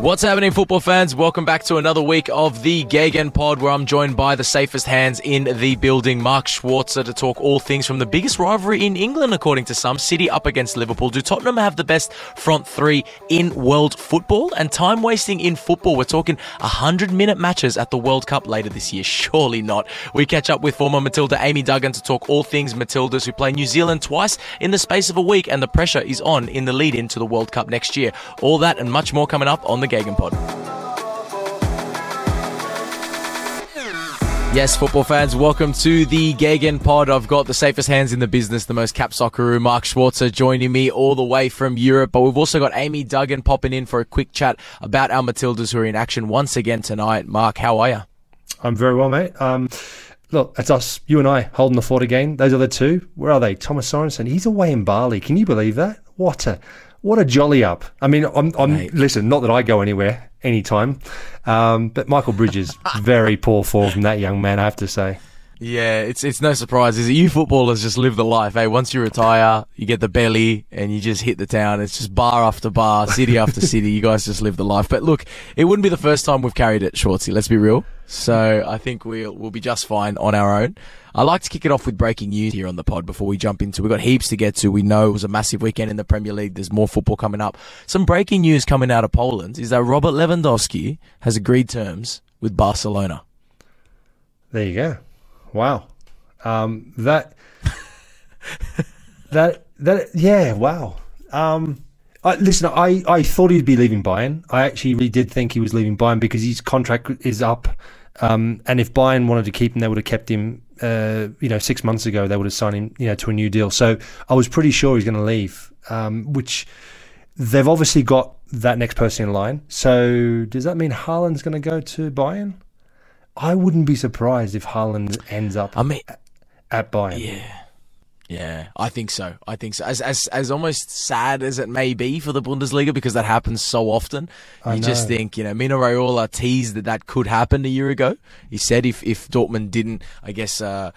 What's happening, football fans? Welcome back to another week of the GegenPod, where I'm joined by the safest hands in the building, Mark Schwarzer, to talk all things from the biggest rivalry in England, according to some. City up against Liverpool. Do Tottenham have the best front three in world football? And time wasting in football. We're talking 100 minute matches at the World Cup later this year. Surely not. We catch up with former Matilda Amy Duggan to talk all things Matildas, who play New Zealand twice in the space of a week, and the pressure is on in the lead into the World Cup next year. All that and much more coming up on the GegenPod. Yes, football fans, welcome to the GegenPod. I've got the safest hands in the business, the most cap socceroo, Mark Schwarzer, joining me all the way from Europe. But we've also got Amy Duggan popping in for a quick chat about our Matildas who are in action once again tonight. Mark, how are you? I'm very well, mate. Um, look, it's us, you and I, holding the fort again. Those are the two, where are they? Thomas Sorensen, he's away in Bali. Can you believe that? What a what a jolly up. I mean, I'm, I'm listen, not that I go anywhere anytime, um, but Michael Bridges, very poor form from that young man, I have to say. Yeah, it's it's no surprise, is it? You footballers just live the life, eh? Once you retire, you get the belly and you just hit the town. It's just bar after bar, city after city. You guys just live the life. But look, it wouldn't be the first time we've carried it, Schwarzy. Let's be real. So I think we'll we'll be just fine on our own. I like to kick it off with breaking news here on the pod before we jump into. We've got heaps to get to. We know it was a massive weekend in the Premier League. There's more football coming up. Some breaking news coming out of Poland is that Robert Lewandowski has agreed terms with Barcelona. There you go. Wow. Um, that that that yeah. Wow. Um, I, listen, I, I thought he'd be leaving Bayern. I actually really did think he was leaving Bayern because his contract is up. Um, and if Bayern wanted to keep him, they would have kept him. Uh, you know, six months ago, they would have signed him, you know, to a new deal. So I was pretty sure he's going to leave. Um, which they've obviously got that next person in line. So does that mean Haaland's going to go to Bayern? I wouldn't be surprised if Haaland ends up. I mean, at Bayern. Yeah. Yeah, I think so. I think so. As as as almost sad as it may be for the Bundesliga because that happens so often, I you just think you know Mino Raiola teased that that could happen a year ago. He said if if Dortmund didn't, I guess. Uh,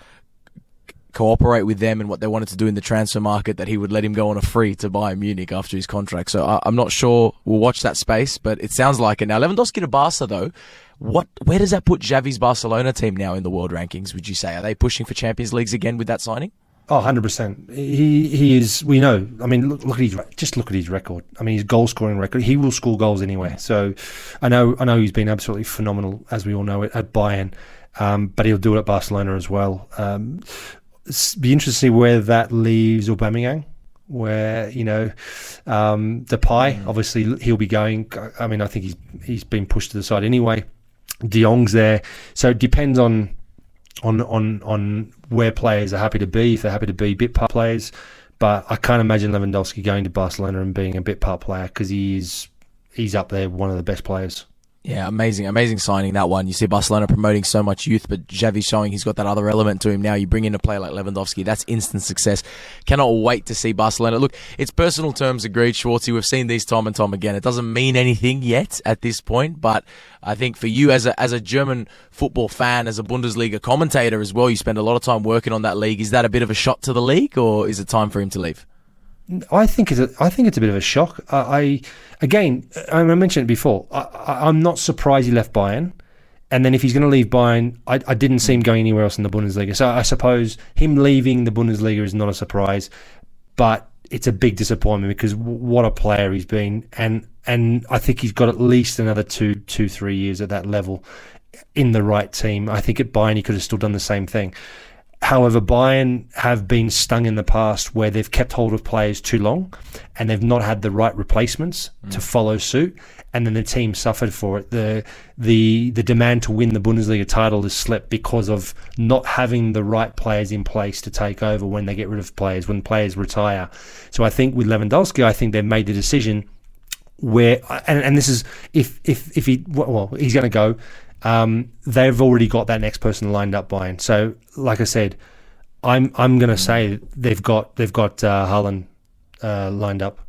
cooperate with them and what they wanted to do in the transfer market that he would let him go on a free to Bayern Munich after his contract. So I, I'm not sure we'll watch that space, but it sounds like it. Now Lewandowski to Barca though, what where does that put Xavi's Barcelona team now in the world rankings? Would you say are they pushing for Champions Leagues again with that signing? Oh, 100%. He he is, we know. I mean, look, look at his, just look at his record. I mean, his goal scoring record. He will score goals anywhere. So I know, I know he's been absolutely phenomenal, as we all know, at, at Bayern. Um, but he'll do it at Barcelona as well. Um, be interesting to see where that leaves Aubameyang. Where you know, um, Depay, obviously he'll be going. I mean, I think he's he's been pushed to the side anyway. De Jong's there, so it depends on on on on where players are happy to be. If they're happy to be bit part players, but I can't imagine Lewandowski going to Barcelona and being a bit part player because he is he's up there, one of the best players. Yeah, amazing, amazing signing that one. You see Barcelona promoting so much youth, but Xavi showing he's got that other element to him now. You bring in a player like Lewandowski, that's instant success. Cannot wait to see Barcelona. Look, it's personal terms agreed, Schwarzy. We've seen these time and time again. It doesn't mean anything yet at this point, but I think for you as a as a German football fan, as a Bundesliga commentator as well, you spend a lot of time working on that league. Is that a bit of a shot to the league, or is it time for him to leave? I think it's a, I think it's a bit of a shock. I, I again, I mentioned it before. I, I'm not surprised he left Bayern. And then if he's going to leave Bayern, I, I didn't see him going anywhere else in the Bundesliga. So I suppose him leaving the Bundesliga is not a surprise, but it's a big disappointment because w- what a player he's been, and and I think he's got at least another two, two, three years at that level in the right team. I think at Bayern he could have still done the same thing. However, Bayern have been stung in the past where they've kept hold of players too long and they've not had the right replacements to mm. follow suit, and then the team suffered for it. the the The demand to win the Bundesliga title has slipped because of not having the right players in place to take over when they get rid of players, when players retire. So I think with Lewandowski, I think they've made the decision where, and, and this is if if if he well he's going to go um, they've already got that next person lined up by him. So, like I said, I'm I'm going to say they've got they've got uh, Haaland uh, lined up.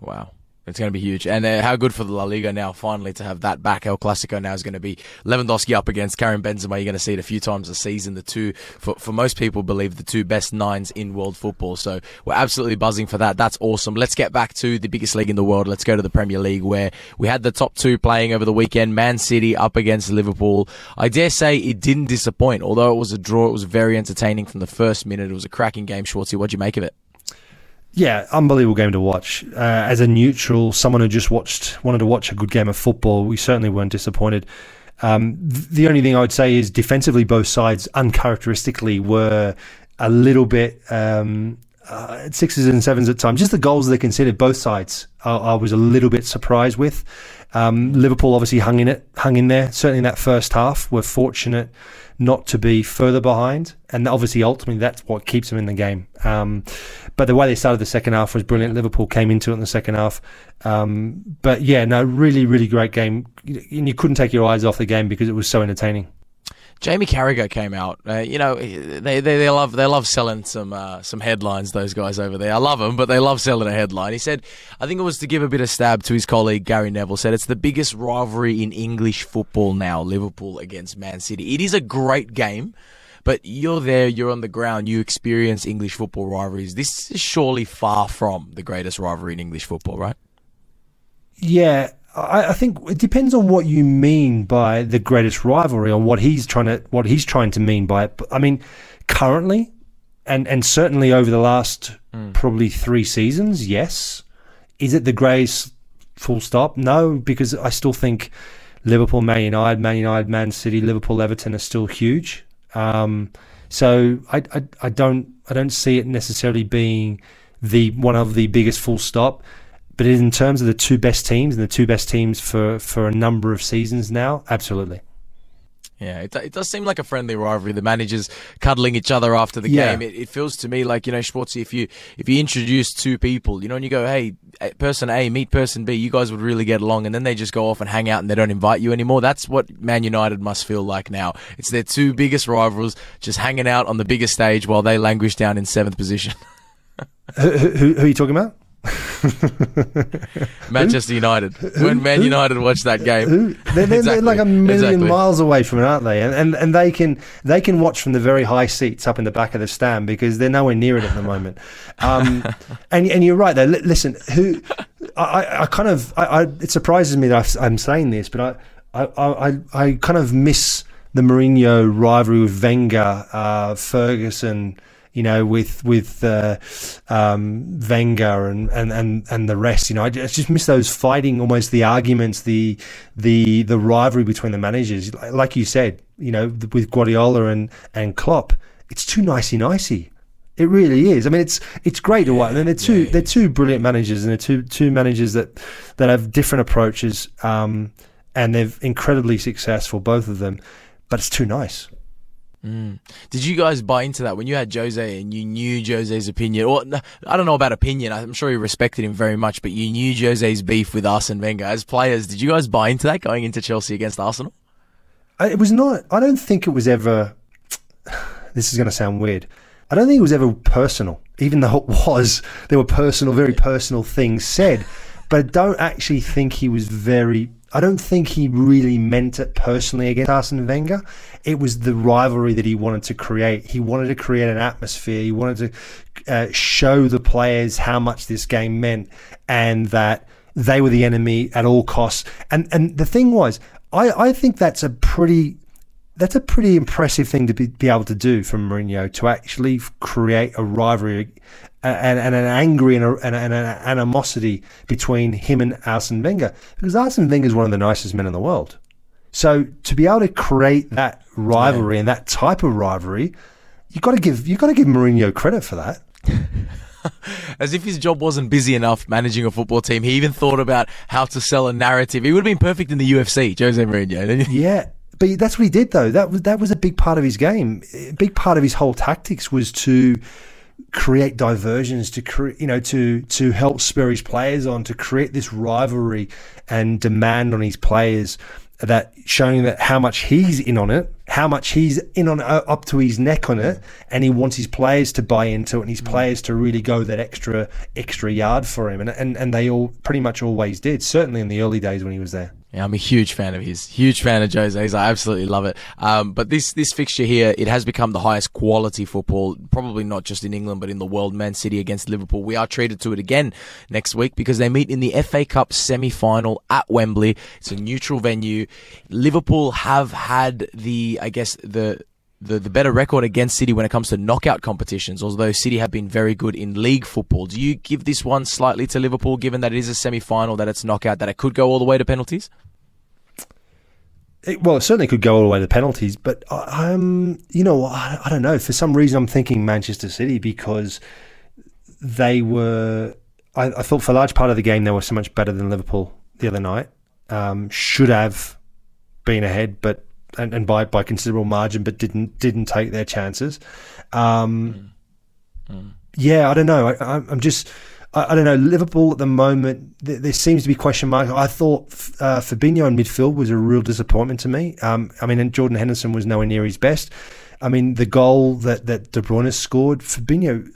Wow. It's going to be huge. And uh, how good for the La Liga now, finally, to have that back. El Clasico now is going to be Lewandowski up against Karim Benzema. You're going to see it a few times a season. The two, for, for most people, believe the two best nines in world football. So we're absolutely buzzing for that. That's awesome. Let's get back to the biggest league in the world. Let's go to the Premier League, where we had the top two playing over the weekend Man City up against Liverpool. I dare say it didn't disappoint. Although it was a draw, it was very entertaining from the first minute. It was a cracking game, Schwarzy. What'd you make of it? Yeah, unbelievable game to watch. Uh, as a neutral, someone who just watched wanted to watch a good game of football, we certainly weren't disappointed. Um, th- the only thing I would say is defensively, both sides uncharacteristically were a little bit um, uh, sixes and sevens at times. Just the goals they conceded, both sides, I, I was a little bit surprised with. Um, Liverpool obviously hung in it, hung in there. Certainly in that first half, were fortunate not to be further behind, and obviously ultimately that's what keeps them in the game. Um, but the way they started the second half was brilliant. Liverpool came into it in the second half, um, but yeah, no, really, really great game. And you couldn't take your eyes off the game because it was so entertaining. Jamie Carragher came out. Uh, you know, they, they they love they love selling some uh, some headlines. Those guys over there, I love them, but they love selling a headline. He said, I think it was to give a bit of stab to his colleague Gary Neville. Said it's the biggest rivalry in English football now. Liverpool against Man City. It is a great game. But you're there, you're on the ground, you experience English football rivalries. This is surely far from the greatest rivalry in English football, right? Yeah, I, I, think it depends on what you mean by the greatest rivalry, on what he's trying to what he's trying to mean by it. I mean, currently, and and certainly over the last mm. probably three seasons, yes. Is it the greatest? Full stop. No, because I still think Liverpool, Man United, Man United, Man City, Liverpool, Everton are still huge. Um, so I, I I don't I don't see it necessarily being the one of the biggest full stop. But in terms of the two best teams and the two best teams for, for a number of seasons now, absolutely. Yeah, it, it does seem like a friendly rivalry. The managers cuddling each other after the yeah. game. It, it, feels to me like you know, Schwarzy. If you if you introduce two people, you know, and you go, "Hey, person A meet person B," you guys would really get along, and then they just go off and hang out, and they don't invite you anymore. That's what Man United must feel like now. It's their two biggest rivals just hanging out on the biggest stage while they languish down in seventh position. who, who, who are you talking about? Manchester United. When Man United watch that game, they're, they're, exactly. they're, like a million exactly. miles away from it, aren't they? And, and and they can they can watch from the very high seats up in the back of the stand because they're nowhere near it at the moment. Um, and and you're right there. listen, who I, I kind of I, I, it surprises me that I'm saying this, but I I I, I kind of miss the Mourinho rivalry with Wenger, uh, Ferguson you know, with with uh, um, Wenger and, and, and, and the rest. You know, I just miss those fighting, almost the arguments, the the the rivalry between the managers. Like you said, you know, with Guardiola and and Klopp, it's too nicey nicey. It really is. I mean, it's it's great to watch. And they're two yeah. they're two brilliant managers, and they're two two managers that that have different approaches, um, and they're incredibly successful, both of them. But it's too nice. Mm. Did you guys buy into that when you had Jose and you knew Jose's opinion? Or I don't know about opinion. I'm sure you respected him very much, but you knew Jose's beef with Arsene Wenger as players. Did you guys buy into that going into Chelsea against Arsenal? It was not. I don't think it was ever. This is going to sound weird. I don't think it was ever personal, even though it was. There were personal, very personal things said, but I don't actually think he was very I don't think he really meant it personally against Arsene Wenger. It was the rivalry that he wanted to create. He wanted to create an atmosphere. He wanted to uh, show the players how much this game meant and that they were the enemy at all costs. And and the thing was, I, I think that's a pretty that's a pretty impressive thing to be, be able to do from Mourinho to actually create a rivalry and, and an angry and, a, and, an animosity between him and Arsene Wenger because Arsene Wenger is one of the nicest men in the world. So to be able to create that rivalry yeah. and that type of rivalry, you got to give you got to give Mourinho credit for that. As if his job wasn't busy enough managing a football team, he even thought about how to sell a narrative. He would have been perfect in the UFC, Jose Mourinho. yeah, but that's what he did though. That was that was a big part of his game. A big part of his whole tactics was to create diversions to create you know to to help spur his players on to create this rivalry and demand on his players that showing that how much he's in on it how much he's in on uh, up to his neck on it, and he wants his players to buy into it, and his players to really go that extra extra yard for him, and and and they all pretty much always did. Certainly in the early days when he was there. Yeah, I'm a huge fan of his. Huge fan of Jose's. I absolutely love it. Um, but this this fixture here, it has become the highest quality football, probably not just in England, but in the world. Man City against Liverpool. We are treated to it again next week because they meet in the FA Cup semi final at Wembley. It's a neutral venue. Liverpool have had the, I guess, the the, the better record against City when it comes to knockout competitions, although City have been very good in league football. Do you give this one slightly to Liverpool, given that it is a semi final, that it's knockout, that it could go all the way to penalties? It, well, it certainly could go all the way to penalties, but I, um, you know, I, I don't know. For some reason, I'm thinking Manchester City because they were. I, I, thought for a large part of the game they were so much better than Liverpool the other night. Um, should have been ahead, but and, and, by by considerable margin, but didn't didn't take their chances. Um, mm. Mm. Yeah, I don't know. I, I'm just I, I, don't know. Liverpool at the moment, there, there seems to be question marks. I thought uh, Fabinho in midfield was a real disappointment to me. Um, I mean, and Jordan Henderson was nowhere near his best. I mean, the goal that that De Bruyne scored, Fabinho.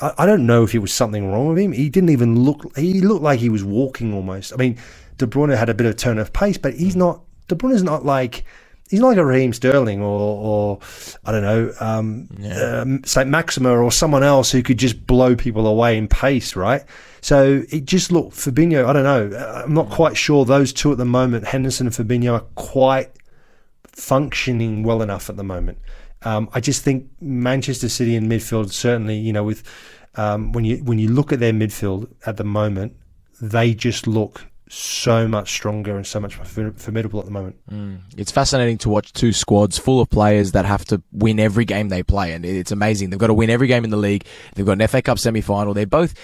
I, I don't know if it was something wrong with him. He didn't even look. He looked like he was walking almost. I mean, De Bruyne had a bit of turn of pace, but he's not. De Bruyne's not like he's not like a Raheem Sterling or, or I don't know, um, yeah. um, Saint-Maximin or someone else who could just blow people away in pace, right? So it just looked Fabinho. I don't know. I'm not quite sure those two at the moment, Henderson and Fabinho, are quite functioning well enough at the moment. Um, I just think Manchester City in midfield certainly, you know, with um, when you when you look at their midfield at the moment, they just look so much stronger and so much more formidable at the moment. Mm. It's fascinating to watch two squads full of players that have to win every game they play, and it's amazing. They've got to win every game in the league. They've got an FA Cup semi-final. They're both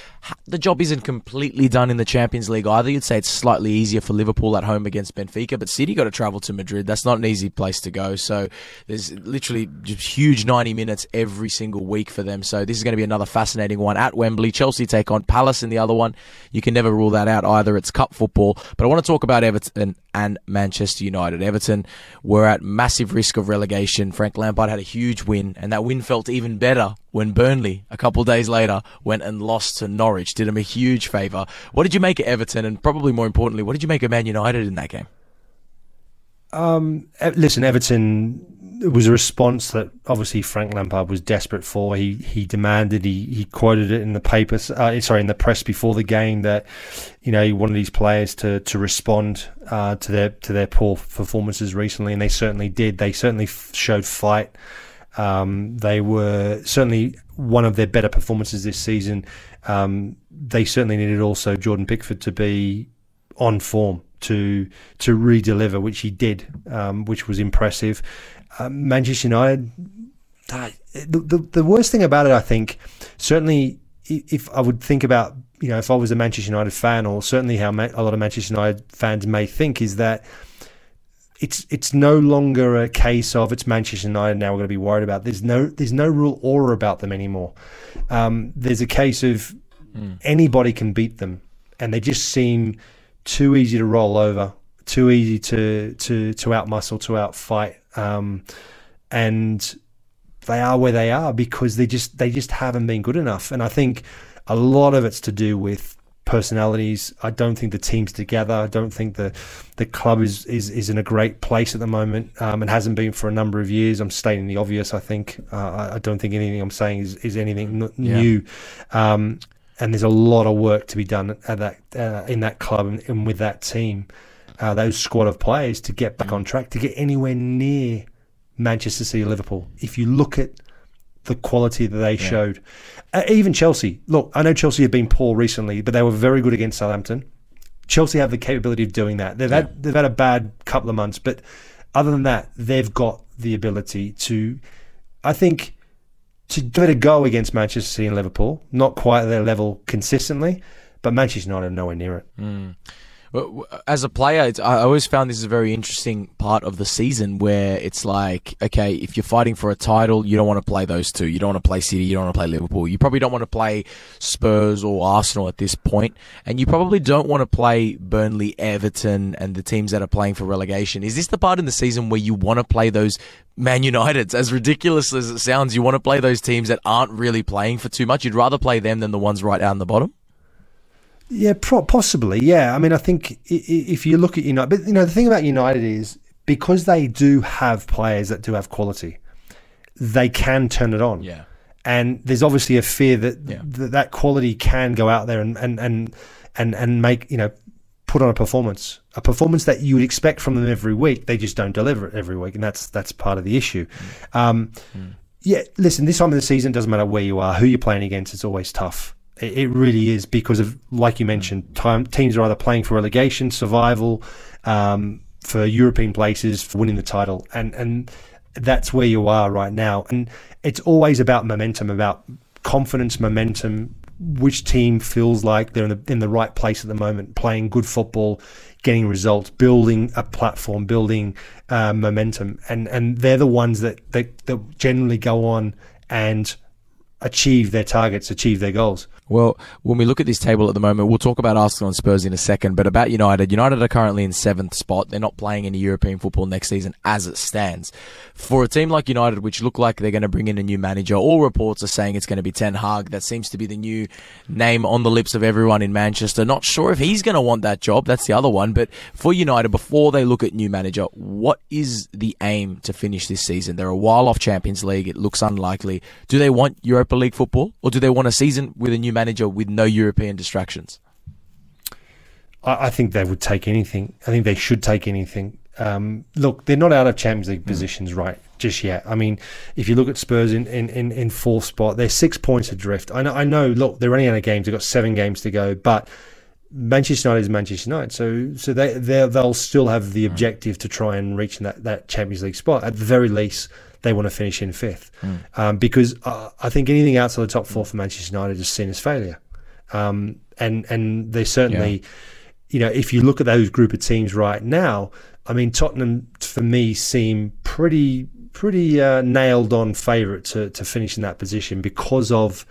the job isn't completely done in the Champions League either. You'd say it's slightly easier for Liverpool at home against Benfica, but City got to travel to Madrid. That's not an easy place to go. So there's literally just huge 90 minutes every single week for them. So this is going to be another fascinating one at Wembley. Chelsea take on Palace in the other one. You can never rule that out either. It's cup football football. But I want to talk about Everton and Manchester United. Everton were at massive risk of relegation. Frank Lampard had a huge win, and that win felt even better when Burnley, a couple days later, went and lost to Norwich. Did him a huge favour. What did you make of Everton, and probably more importantly, what did you make of Man United in that game? Um, listen, Everton it was a response that obviously Frank Lampard was desperate for. He he demanded. He he quoted it in the papers. Uh, sorry, in the press before the game that you know he wanted these players to to respond uh, to their to their poor performances recently, and they certainly did. They certainly f- showed fight. Um, they were certainly one of their better performances this season. Um, they certainly needed also Jordan Pickford to be on form to to re-deliver, which he did, um, which was impressive. Um, Manchester United, the, the, the worst thing about it, I think, certainly if I would think about, you know, if I was a Manchester United fan, or certainly how a lot of Manchester United fans may think, is that it's it's no longer a case of it's Manchester United now we're going to be worried about. There's no there's no real aura about them anymore. Um, there's a case of mm. anybody can beat them, and they just seem too easy to roll over, too easy to to to outmuscle, to outfight um, and they are where they are because they just they just haven't been good enough. And I think a lot of it's to do with personalities. I don't think the team's together. I don't think the the club is is, is in a great place at the moment um, and hasn't been for a number of years. I'm stating the obvious. I think uh, I don't think anything I'm saying is, is anything n- yeah. new. Um, and there's a lot of work to be done at that uh, in that club and, and with that team uh, those squad of players to get back on track, to get anywhere near Manchester City, Liverpool. If you look at the quality that they yeah. showed, uh, even Chelsea. Look, I know Chelsea have been poor recently, but they were very good against Southampton. Chelsea have the capability of doing that. They've yeah. had they've had a bad couple of months, but other than that, they've got the ability to. I think to give it a go against Manchester City and Liverpool, not quite at their level consistently, but Manchester United are nowhere near it. Mm. As a player, I always found this is a very interesting part of the season where it's like, okay, if you're fighting for a title, you don't want to play those two. You don't want to play City. You don't want to play Liverpool. You probably don't want to play Spurs or Arsenal at this point, and you probably don't want to play Burnley, Everton, and the teams that are playing for relegation. Is this the part in the season where you want to play those Man Uniteds? As ridiculous as it sounds, you want to play those teams that aren't really playing for too much. You'd rather play them than the ones right down the bottom. Yeah, pro- possibly. Yeah, I mean, I think if you look at United, but you know, the thing about United is because they do have players that do have quality, they can turn it on. Yeah, and there's obviously a fear that yeah. th- that quality can go out there and and and and and make you know put on a performance, a performance that you would expect from them every week. They just don't deliver it every week, and that's that's part of the issue. Mm. Um, mm. Yeah, listen, this time of the season doesn't matter where you are, who you're playing against. It's always tough. It really is because of, like you mentioned, time, teams are either playing for relegation, survival, um, for European places, for winning the title, and and that's where you are right now. And it's always about momentum, about confidence, momentum. Which team feels like they're in the in the right place at the moment, playing good football, getting results, building a platform, building uh, momentum, and and they're the ones that, that that generally go on and achieve their targets, achieve their goals. Well, when we look at this table at the moment, we'll talk about Arsenal and Spurs in a second, but about United, United are currently in seventh spot. They're not playing any European football next season as it stands. For a team like United, which look like they're going to bring in a new manager, all reports are saying it's going to be Ten Hag. That seems to be the new name on the lips of everyone in Manchester. Not sure if he's going to want that job. That's the other one. But for United, before they look at new manager, what is the aim to finish this season? They're a while off Champions League. It looks unlikely. Do they want Europa League football or do they want a season with a new manager with no European distractions? I, think they would take anything. I think they should take anything. Um, look, they're not out of Champions League mm. positions right just yet. I mean, if you look at Spurs in, in, in, in fourth spot, they're six points adrift. I know, I know. Look, they're running out of games. They've got seven games to go, but Manchester United is Manchester United, so so they they'll still have the hmm. objective to try and reach that that Champions League spot at the very least they want to finish in fifth. Mm. Um, because uh, I think anything outside the top four for Manchester United is seen as failure. Um, and and they certainly, yeah. you know, if you look at those group of teams right now, I mean, Tottenham for me seem pretty pretty uh, nailed on favourite to to finish in that position because of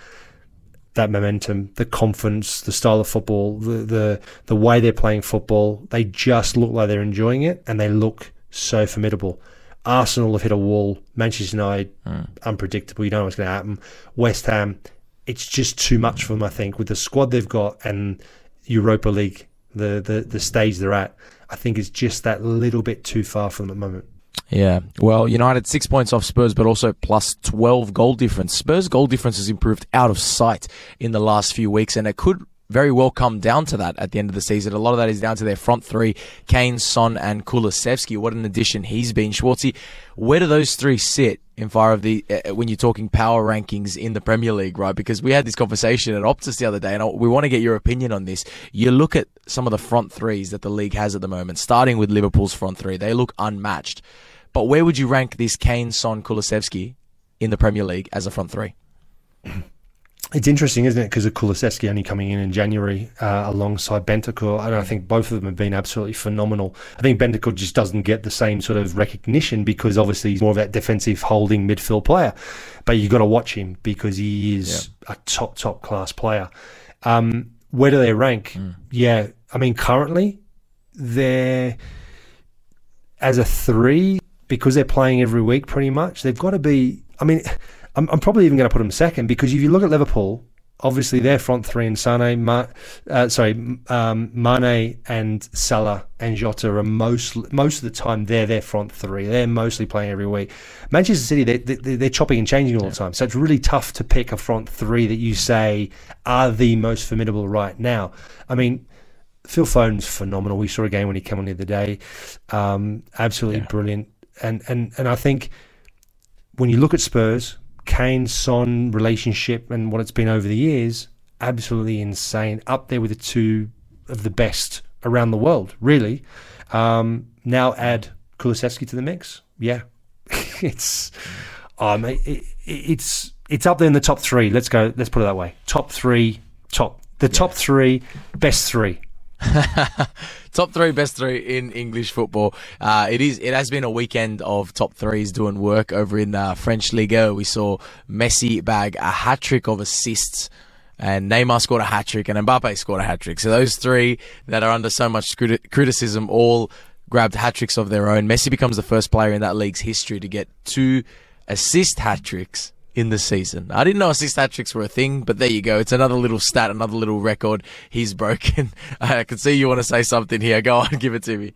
that momentum, the confidence, the style of football, the, the the way they're playing football. They just look like they're enjoying it, and they look so formidable. Arsenal have hit a wall. Manchester United, mm. unpredictable. You don't know what's going to happen. West Ham, it's just too much for them, I think, with the squad they've got and Europa League, the, the, the stage they're at. I think it's just that little bit too far from them at the moment. Yeah, well, United six points off Spurs, but also plus 12 goal difference. Spurs' goal difference has improved out of sight in the last few weeks, and it could very well come down to that at the end of the season. A lot of that is down to their front three, Kane, Son, and Kulusevski. What an addition he's been. Schwarzy, where do those three sit in far of the, uh, when you're talking power rankings in the Premier League, right? Because we had this conversation at Optus the other day, and we want to get your opinion on this. You look at some of the front threes that the league has at the moment, starting with Liverpool's front three. They look unmatched. But where would you rank this Kane, Son, Kulusevski in the Premier League as a front three? it's interesting, isn't it? Because of Kulusevski only coming in in January uh, alongside Bentancur, and I think both of them have been absolutely phenomenal. I think Bentancur just doesn't get the same sort of recognition because obviously he's more of that defensive holding midfield player, but you've got to watch him because he is yeah. a top top class player. Um, where do they rank? Mm. Yeah, I mean currently they're as a three because they're playing every week pretty much. They've got to be. I mean I'm, I'm probably even going to put him second because if you look at Liverpool, obviously their front three and Sane, Ma, uh, sorry, um, Mane and Salah and Jota are most most of the time they're their front three. They're mostly playing every week. Manchester City they, they they're chopping and changing all yeah. the time, so it's really tough to pick a front three that you say are the most formidable right now. I mean. Phil Foden's phenomenal. We saw a game when he came on the other day. Um, absolutely yeah. brilliant. And, and and I think when you look at Spurs, Kane Son relationship and what it's been over the years, absolutely insane. Up there with the two of the best around the world, really. Um, now add Kulusevski to the mix. Yeah, it's um, it, it's it's up there in the top three. Let's go. Let's put it that way. Top three. Top the yeah. top three, best three. top three, best three in English football. Uh, it is. It has been a weekend of top threes doing work over in uh, French Liga. We saw Messi bag a hat trick of assists. And Neymar scored a hat trick, and Mbappe scored a hat trick. So those three that are under so much criticism all grabbed hat tricks of their own. Messi becomes the first player in that league's history to get two assist hat tricks in the season. I didn't know assist hat tricks were a thing, but there you go. It's another little stat, another little record he's broken. I can see you want to say something here. Go on, give it to me.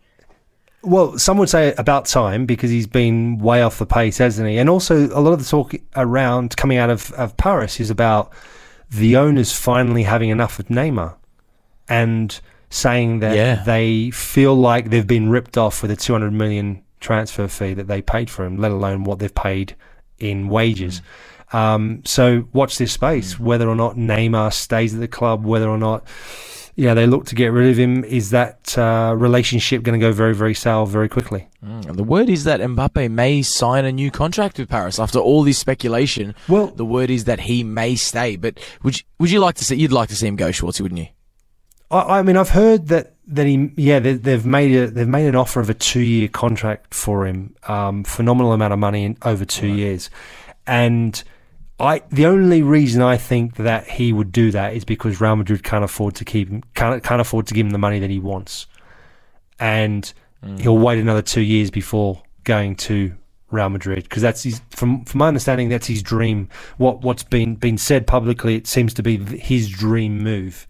Well, some would say about time because he's been way off the pace, hasn't he? And also, a lot of the talk around coming out of, of Paris is about the owners finally having enough of Neymar and saying that yeah. they feel like they've been ripped off with a 200 million transfer fee that they paid for him, let alone what they've paid in wages. Mm. Um, so watch this space. Hmm. Whether or not Neymar stays at the club, whether or not yeah they look to get rid of him, is that uh, relationship going to go very very sour very quickly? Mm. The word is that Mbappe may sign a new contract with Paris after all this speculation. Well, the word is that he may stay. But would you, would you like to see? You'd like to see him go, Schwarzy, wouldn't you? I, I mean, I've heard that that he yeah they, have made a they've made an offer of a two year contract for him, um, phenomenal amount of money in over two right. years, and I the only reason I think that he would do that is because Real Madrid can't afford to keep him can't can't afford to give him the money that he wants, and mm. he'll wait another two years before going to Real Madrid because that's his from from my understanding that's his dream. What what's been been said publicly, it seems to be his dream move.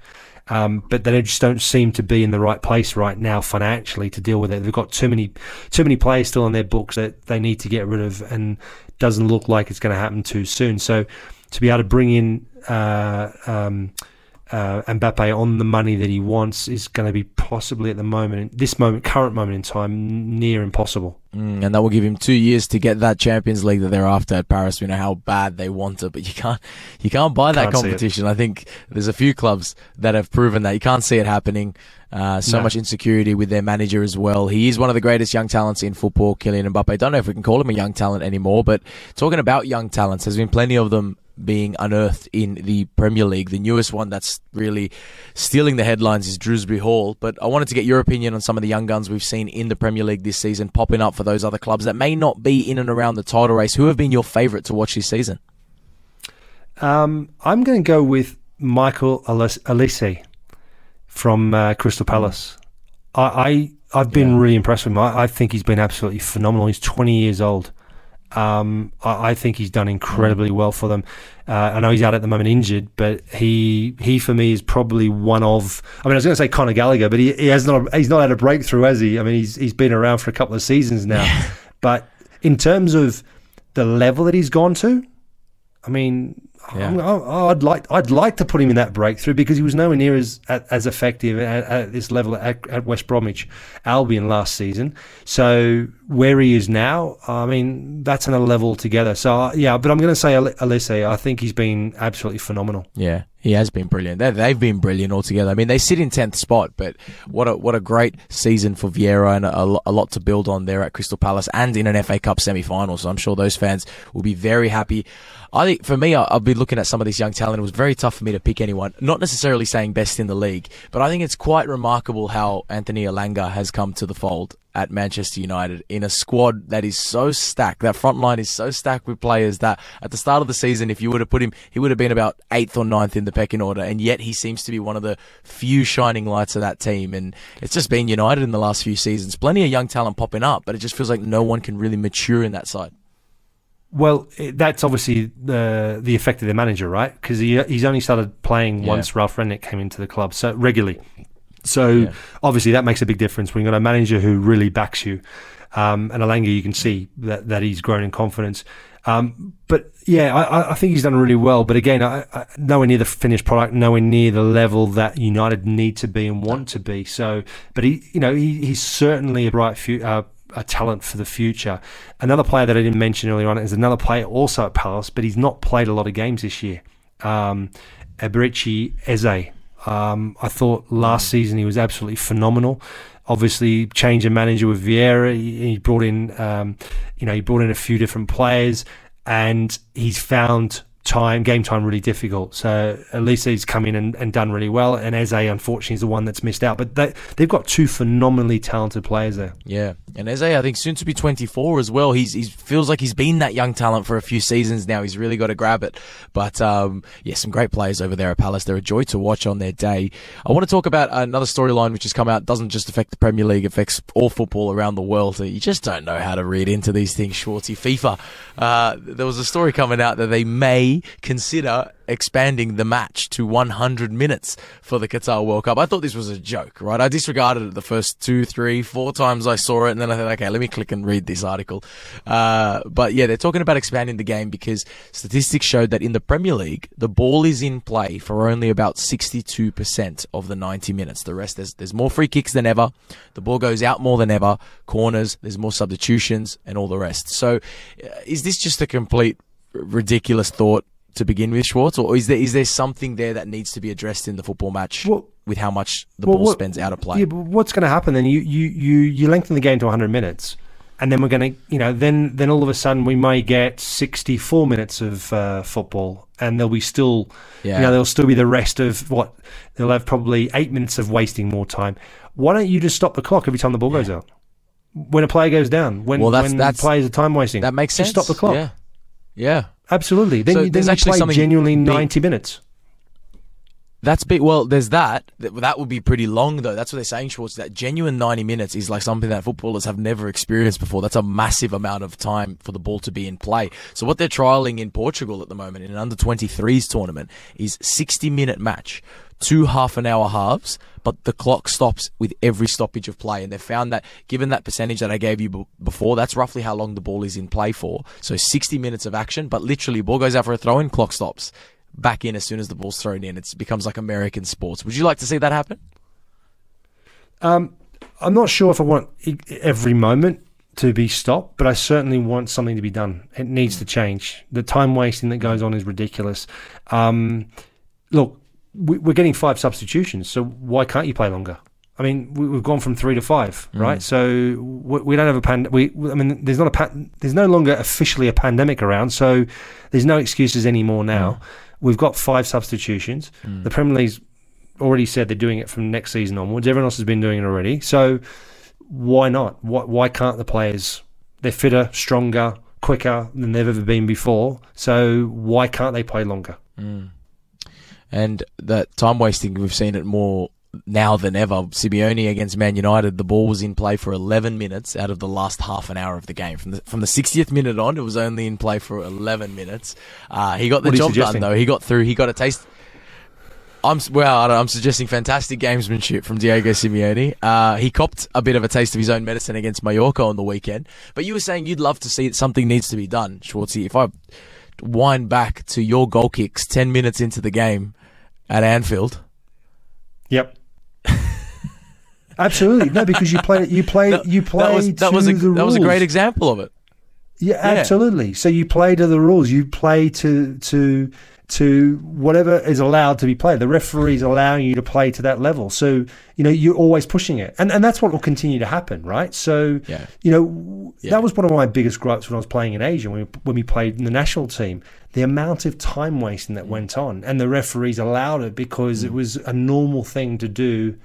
Um, but they just don't seem to be in the right place right now financially to deal with it. They've got too many too many players still on their books that they need to get rid of, and doesn't look like it's going to happen too soon. So to be able to bring in uh, um, uh, Mbappe on the money that he wants is going to be possibly at the moment, this moment, current moment in time, near impossible. Mm, and that will give him two years to get that Champions League that they're after at Paris. We know how bad they want it, but you can't, you can't buy that can't competition. I think there's a few clubs that have proven that you can't see it happening. Uh, so no. much insecurity with their manager as well. He is one of the greatest young talents in football, Kylian Mbappe. Don't know if we can call him a young talent anymore, but talking about young talents, there's been plenty of them being unearthed in the Premier League. The newest one that's really stealing the headlines is Dewsbury Hall. But I wanted to get your opinion on some of the young guns we've seen in the Premier League this season popping up for those other clubs that may not be in and around the title race. Who have been your favourite to watch this season? Um, I'm going to go with Michael Olise from uh, Crystal Palace. I, I have been yeah. really impressed with him. I, I think he's been absolutely phenomenal. He's 20 years old. Um, I, I, think he's done incredibly mm. well for them. Uh, I know he's out at the moment injured, but he he for me is probably one of. I mean, I was going to say Conor Gallagher, but he, he has not he's not had a breakthrough, has he? I mean, he's he's been around for a couple of seasons now, but in terms of the level that he's gone to, I mean, yeah. I, would like I'd like to put him in that breakthrough because he was nowhere near as as effective at, at this level at, at, West Bromwich Albion last season. So where he is now, I mean, that's another level together. So uh, yeah, but I'm going to say Olise. I think he's been absolutely phenomenal. Yeah, he has been brilliant. They've, they've been brilliant altogether. I mean, they sit in tenth spot, but what a what a great season for Vieira and a, a lot to build on there at Crystal Palace and in an FA Cup semi final. So I'm sure those fans will be very happy. I think for me, I'll be looking at some of this young talent. It was very tough for me to pick anyone. Not necessarily saying best in the league, but I think it's quite remarkable how Anthony Elanga has come to the fold at Manchester United in a squad that is so stacked. That front line is so stacked with players that at the start of the season, if you would have put him, he would have been about eighth or ninth in the pecking order. And yet he seems to be one of the few shining lights of that team. And it's just been United in the last few seasons. Plenty of young talent popping up, but it just feels like no one can really mature in that side. Well, that's obviously the the effect of the manager, right? Because he he's only started playing yeah. once Ralf Rangnick came into the club, so regularly. So yeah. obviously that makes a big difference when you've got a manager who really backs you. Um, and Elanga, you can see that that he's grown in confidence. Um, but yeah, I, I, think he's done really well. But again, I, I, nowhere near the finished product, nowhere near the level that United need to be and want to be. So, but he, you know, he, he's certainly a bright future. Uh, a talent for the future. Another player that I didn't mention earlier on is another player also at Palace, but he's not played a lot of games this year. Um, Eberechi Eze. Um, I thought last season he was absolutely phenomenal. Obviously, change of manager with Vieira. He, brought in, um, you know, he brought in a few different players, and he's found time, game time, really difficult. So at least he's come in and, and done really well. And Eze, unfortunately, is the one that's missed out. But they, they've got two phenomenally talented players there. Yeah, and Eze, I think soon to be 24 as well. He's he feels like he's been that young talent for a few seasons now. He's really got to grab it. But um, yeah, some great players over there at Palace. They're a joy to watch on their day. I want to talk about another storyline which has come out. Doesn't just affect the Premier League, affects all football around the world. You just don't know how to read into these things, Schwarzy. FIFA. Uh, there was a story coming out that they may consider expanding the match to 100 minutes for the Qatar World Cup. I thought this was a joke, right? I disregarded it the first two, three, four times I saw it, and then I thought, okay, let me click and read this article. Uh, but yeah, they're talking about expanding the game because statistics showed that in the Premier League, the ball is in play for only about 62% of the 90 minutes. The rest, there's, there's more free kicks than ever. The ball goes out more than ever. Corners, there's more substitutions, and all the rest. So, uh, is this just a complete ridiculous thought to begin with, Schwartz, or is there is there something there that needs to be addressed in the football match well, with how much the well, ball what, spends out of play? Yeah, but what's going to happen then? You you you you lengthen the game to 100 minutes, and then we're going to you know then then all of a sudden we may get 64 minutes of uh, football, and there'll be still yeah. you know there'll still be the rest of what they'll have probably eight minutes of wasting more time. Why don't you just stop the clock every time the ball yeah. goes out? When a player goes down, when well, that's, when that's, players are time wasting, that makes sense. Just stop the clock. Yeah, yeah. Absolutely. Then, so you, then you play genuinely big, 90 minutes. That's big. Well, there's that. That would be pretty long, though. That's what they're saying, Schwartz. That genuine 90 minutes is like something that footballers have never experienced before. That's a massive amount of time for the ball to be in play. So what they're trialing in Portugal at the moment in an under 23s tournament is 60 minute match two half an hour halves, but the clock stops with every stoppage of play. And they found that given that percentage that I gave you b- before, that's roughly how long the ball is in play for. So 60 minutes of action, but literally ball goes out for a throw in, clock stops. Back in as soon as the ball's thrown in. It becomes like American sports. Would you like to see that happen? Um, I'm not sure if I want every moment to be stopped, but I certainly want something to be done. It needs to change. The time wasting that goes on is ridiculous. Um, look, we're getting five substitutions, so why can't you play longer? I mean, we've gone from three to five, mm. right? So we don't have a pan. We, I mean, there's not a pan, there's no longer officially a pandemic around, so there's no excuses anymore now. Mm. We've got five substitutions. Mm. The Premier League's already said they're doing it from next season onwards. Everyone else has been doing it already. So why not? Why, why can't the players? They're fitter, stronger, quicker than they've ever been before. So why can't they play longer? And that time wasting, we've seen it more now than ever. Simeone against Man United, the ball was in play for 11 minutes out of the last half an hour of the game. From the from the 60th minute on, it was only in play for 11 minutes. Uh, he got the job done though. He got through. He got a taste. I'm well. I am suggesting fantastic gamesmanship from Diego Simeone. Uh, he copped a bit of a taste of his own medicine against Mallorca on the weekend. But you were saying you'd love to see that something needs to be done, Schwarzy. If I wind back to your goal kicks 10 minutes into the game at Anfield. Yep. Absolutely no, because you play you play that, you play that was, that was a, the rules. That was a great example of it. Yeah, yeah, absolutely. So you play to the rules. You play to to to whatever is allowed to be played. The referee's allowing you to play to that level. So, you know, you're always pushing it. And and that's what will continue to happen, right? So, yeah. you know, yeah. that was one of my biggest gripes when I was playing in Asia, when we, when we played in the national team. The amount of time wasting that mm. went on. And the referees allowed it because mm. it was a normal thing to do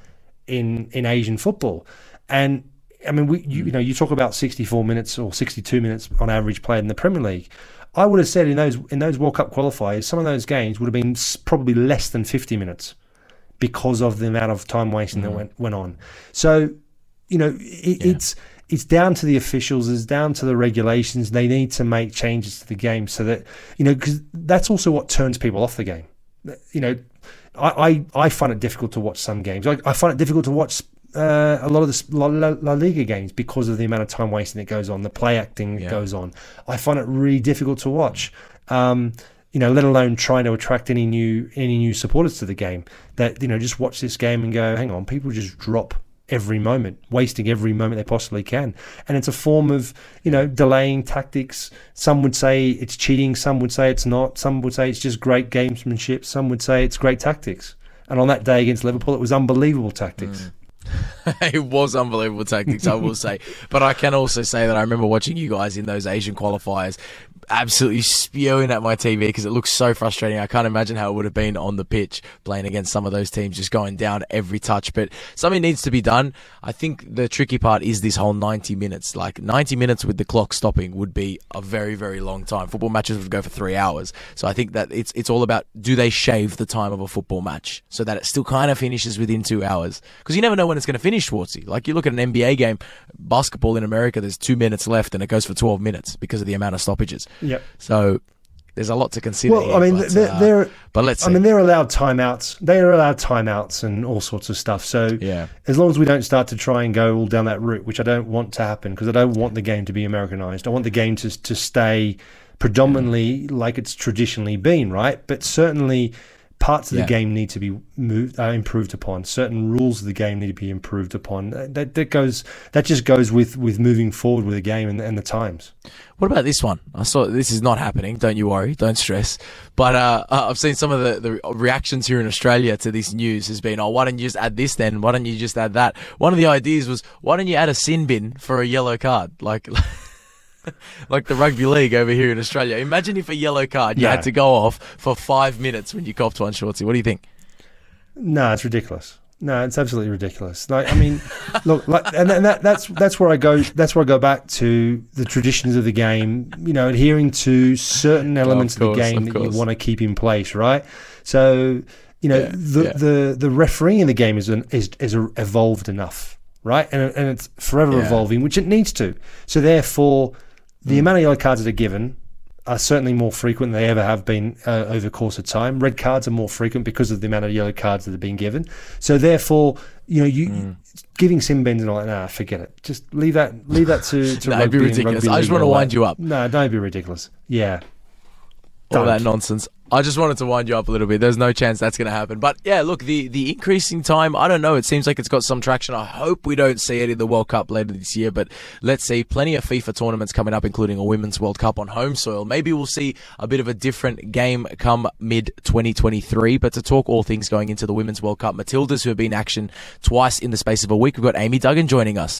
in, in Asian football. And I mean, we, you, mm. you know, you talk about 64 minutes or 62 minutes on average played in the Premier League. I would have said in those in those World Cup qualifiers, some of those games would have been probably less than 50 minutes because of the amount of time wasting mm-hmm. that went went on. So, you know, it, yeah. it's it's down to the officials, it's down to the regulations. They need to make changes to the game so that you know because that's also what turns people off the game. You know, I, I, I find it difficult to watch some games. I, I find it difficult to watch uh, a lot of the La, La, La, Liga games because of the amount of time wasting that goes on, the play acting yeah. goes on. I find it really difficult to watch. Um, you know, let alone trying to attract any new any new supporters to the game. That you know, just watch this game and go, hang on, people just drop every moment, wasting every moment they possibly can, and it's a form of you know delaying tactics. Some would say it's cheating, some would say it's not, some would say it's just great gamesmanship, some would say it's great tactics. And on that day against Liverpool, it was unbelievable tactics. Mm. it was unbelievable tactics, I will say. But I can also say that I remember watching you guys in those Asian qualifiers absolutely spewing at my TV because it looks so frustrating. I can't imagine how it would have been on the pitch playing against some of those teams, just going down every touch. But something needs to be done. I think the tricky part is this whole 90 minutes. Like 90 minutes with the clock stopping would be a very, very long time. Football matches would go for three hours. So I think that it's it's all about do they shave the time of a football match so that it still kind of finishes within two hours? Because you never know when it's going to finish, Schwarzy. Like you look at an NBA game, basketball in America, there's two minutes left and it goes for 12 minutes because of the amount of stoppages. Yep. So there's a lot to consider. Well, here, I mean, but, they're, uh, they're but let's. I mean, they're allowed timeouts. They are allowed timeouts and all sorts of stuff. So Yeah. as long as we don't start to try and go all down that route, which I don't want to happen, because I don't want the game to be Americanized. I want the game to to stay predominantly like it's traditionally been, right? But certainly. Parts of Yeah. the game need to be moved, uh, improved upon. Certain rules of the game need to be improved upon. That, that, that goes. That just goes with, with moving forward with the game and, and the times. What about this one? I saw this is not happening. Don't you worry. Don't stress. But uh, uh, I've seen some of the, the reactions here in Australia to this news has been, oh, why don't you just add this then? Why don't you just add that? One of the ideas was, why don't you add a sin bin for a yellow card? Like, like the rugby league over here in Australia. Imagine if a yellow card you No. had to go off for five minutes when you copped one, Shorty. What do you think? No, it's ridiculous. No, it's absolutely ridiculous. Like, I mean, look, like, and, and that, that's that's where I go. That's where I go back to the traditions of the game. You know, adhering to certain elements of, course, the game of that course. you want to keep in place, right? So, you know, Yeah, the, yeah. the the refereeing in the game is an, is is evolved enough, right? And and it's forever Yeah. evolving, which it needs to. So therefore, the Mm. amount of yellow cards that are given are certainly more frequent than they ever have been uh, over the course of time. Red cards are more frequent because of the amount of yellow cards that are being given. So therefore, you know, you Mm. giving sin bins and all that. Nah, forget it. Just leave that. Leave that to to No, it'd be rugby and ridiculous. I just wanna wind that. you up. No, don't be ridiculous. Yeah. all Don't. that nonsense. I just wanted to wind you up a little bit. There's no chance that's going to happen. But yeah, look, the, the increasing time, I don't know. It seems like it's got some traction. I hope we don't see it in the World Cup later this year, but let's see. Plenty of FIFA tournaments coming up, including a Women's World Cup on home soil. Maybe we'll see a bit of a different game come mid 2023. But to talk all things going into the Women's World Cup, Matildas, who have been in action twice in the space of a week, we've got Amy Duggan joining us.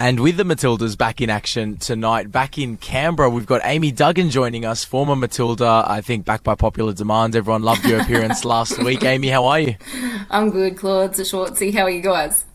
And with the Matildas back in action tonight, back in Canberra, we've got Amy Duggan joining us, former Matilda, I think back by popular demand. Everyone loved your appearance last week. Amy, how are you? I'm good, Claude. It's Schwarzy. How are you guys?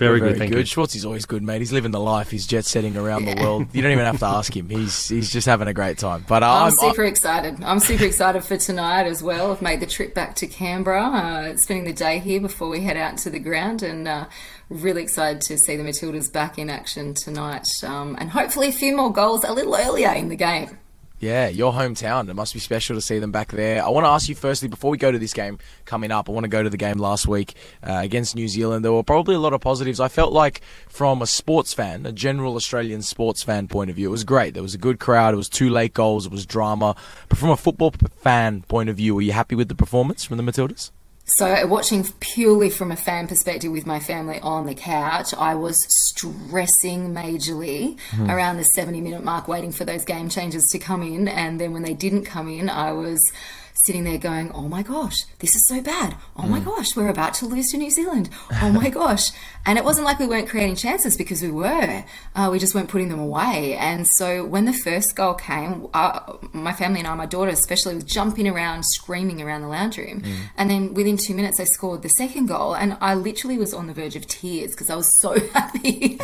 Very, good. Thank good. you. Schwarzy's always good, mate. He's living the life. He's jet setting around the world. You don't even have to ask him. He's he's just having a great time. But uh, I'm, I'm, super excited. I'm super excited for tonight as well. I've made the trip back to Canberra, uh, spending the day here before we head out to the ground, and uh, really excited to see the Matildas back in action tonight, um, and hopefully a few more goals a little earlier in the game. Yeah, your hometown. It must be special to see them back there. I want to ask you firstly, before we go to this game coming up, I want to go to the game last week uh, against New Zealand. There were probably a lot of positives. I felt like, from a sports fan, a general Australian sports fan point of view, it was great. There was a good crowd. It was two late goals. It was drama. But from a football fan point of view, were you happy with the performance from the Matildas? So, watching purely from a fan perspective with my family on the couch, I was stressing majorly hmm. around the 70 minute mark, waiting for those game changes to come in. And then when they didn't come in, I was sitting there going, Oh my gosh, this is so bad. Oh my gosh, we're about to lose to New Zealand. Oh my gosh. And it wasn't like we weren't creating chances because we were. Uh, we just weren't putting them away. And so when the first goal came, uh, my family and I, my daughter especially, was jumping around, screaming around the lounge room. And then within two minutes, they scored the second goal. And I literally was on the verge of tears because I was so happy.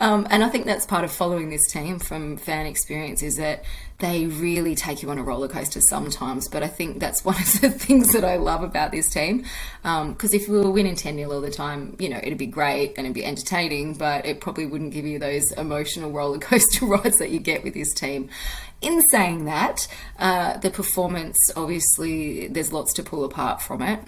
um, and I think that's part of following this team from fan experience is that they really take you on a roller coaster sometimes. But I think that's one of the things that I love about this team. Because um, if we were winning 10 0 all the time, you know, it'd be great and it'd be entertaining, but it probably wouldn't give you those emotional roller coaster rides that you get with this team. In saying that, uh, the performance obviously, there's lots to pull apart from it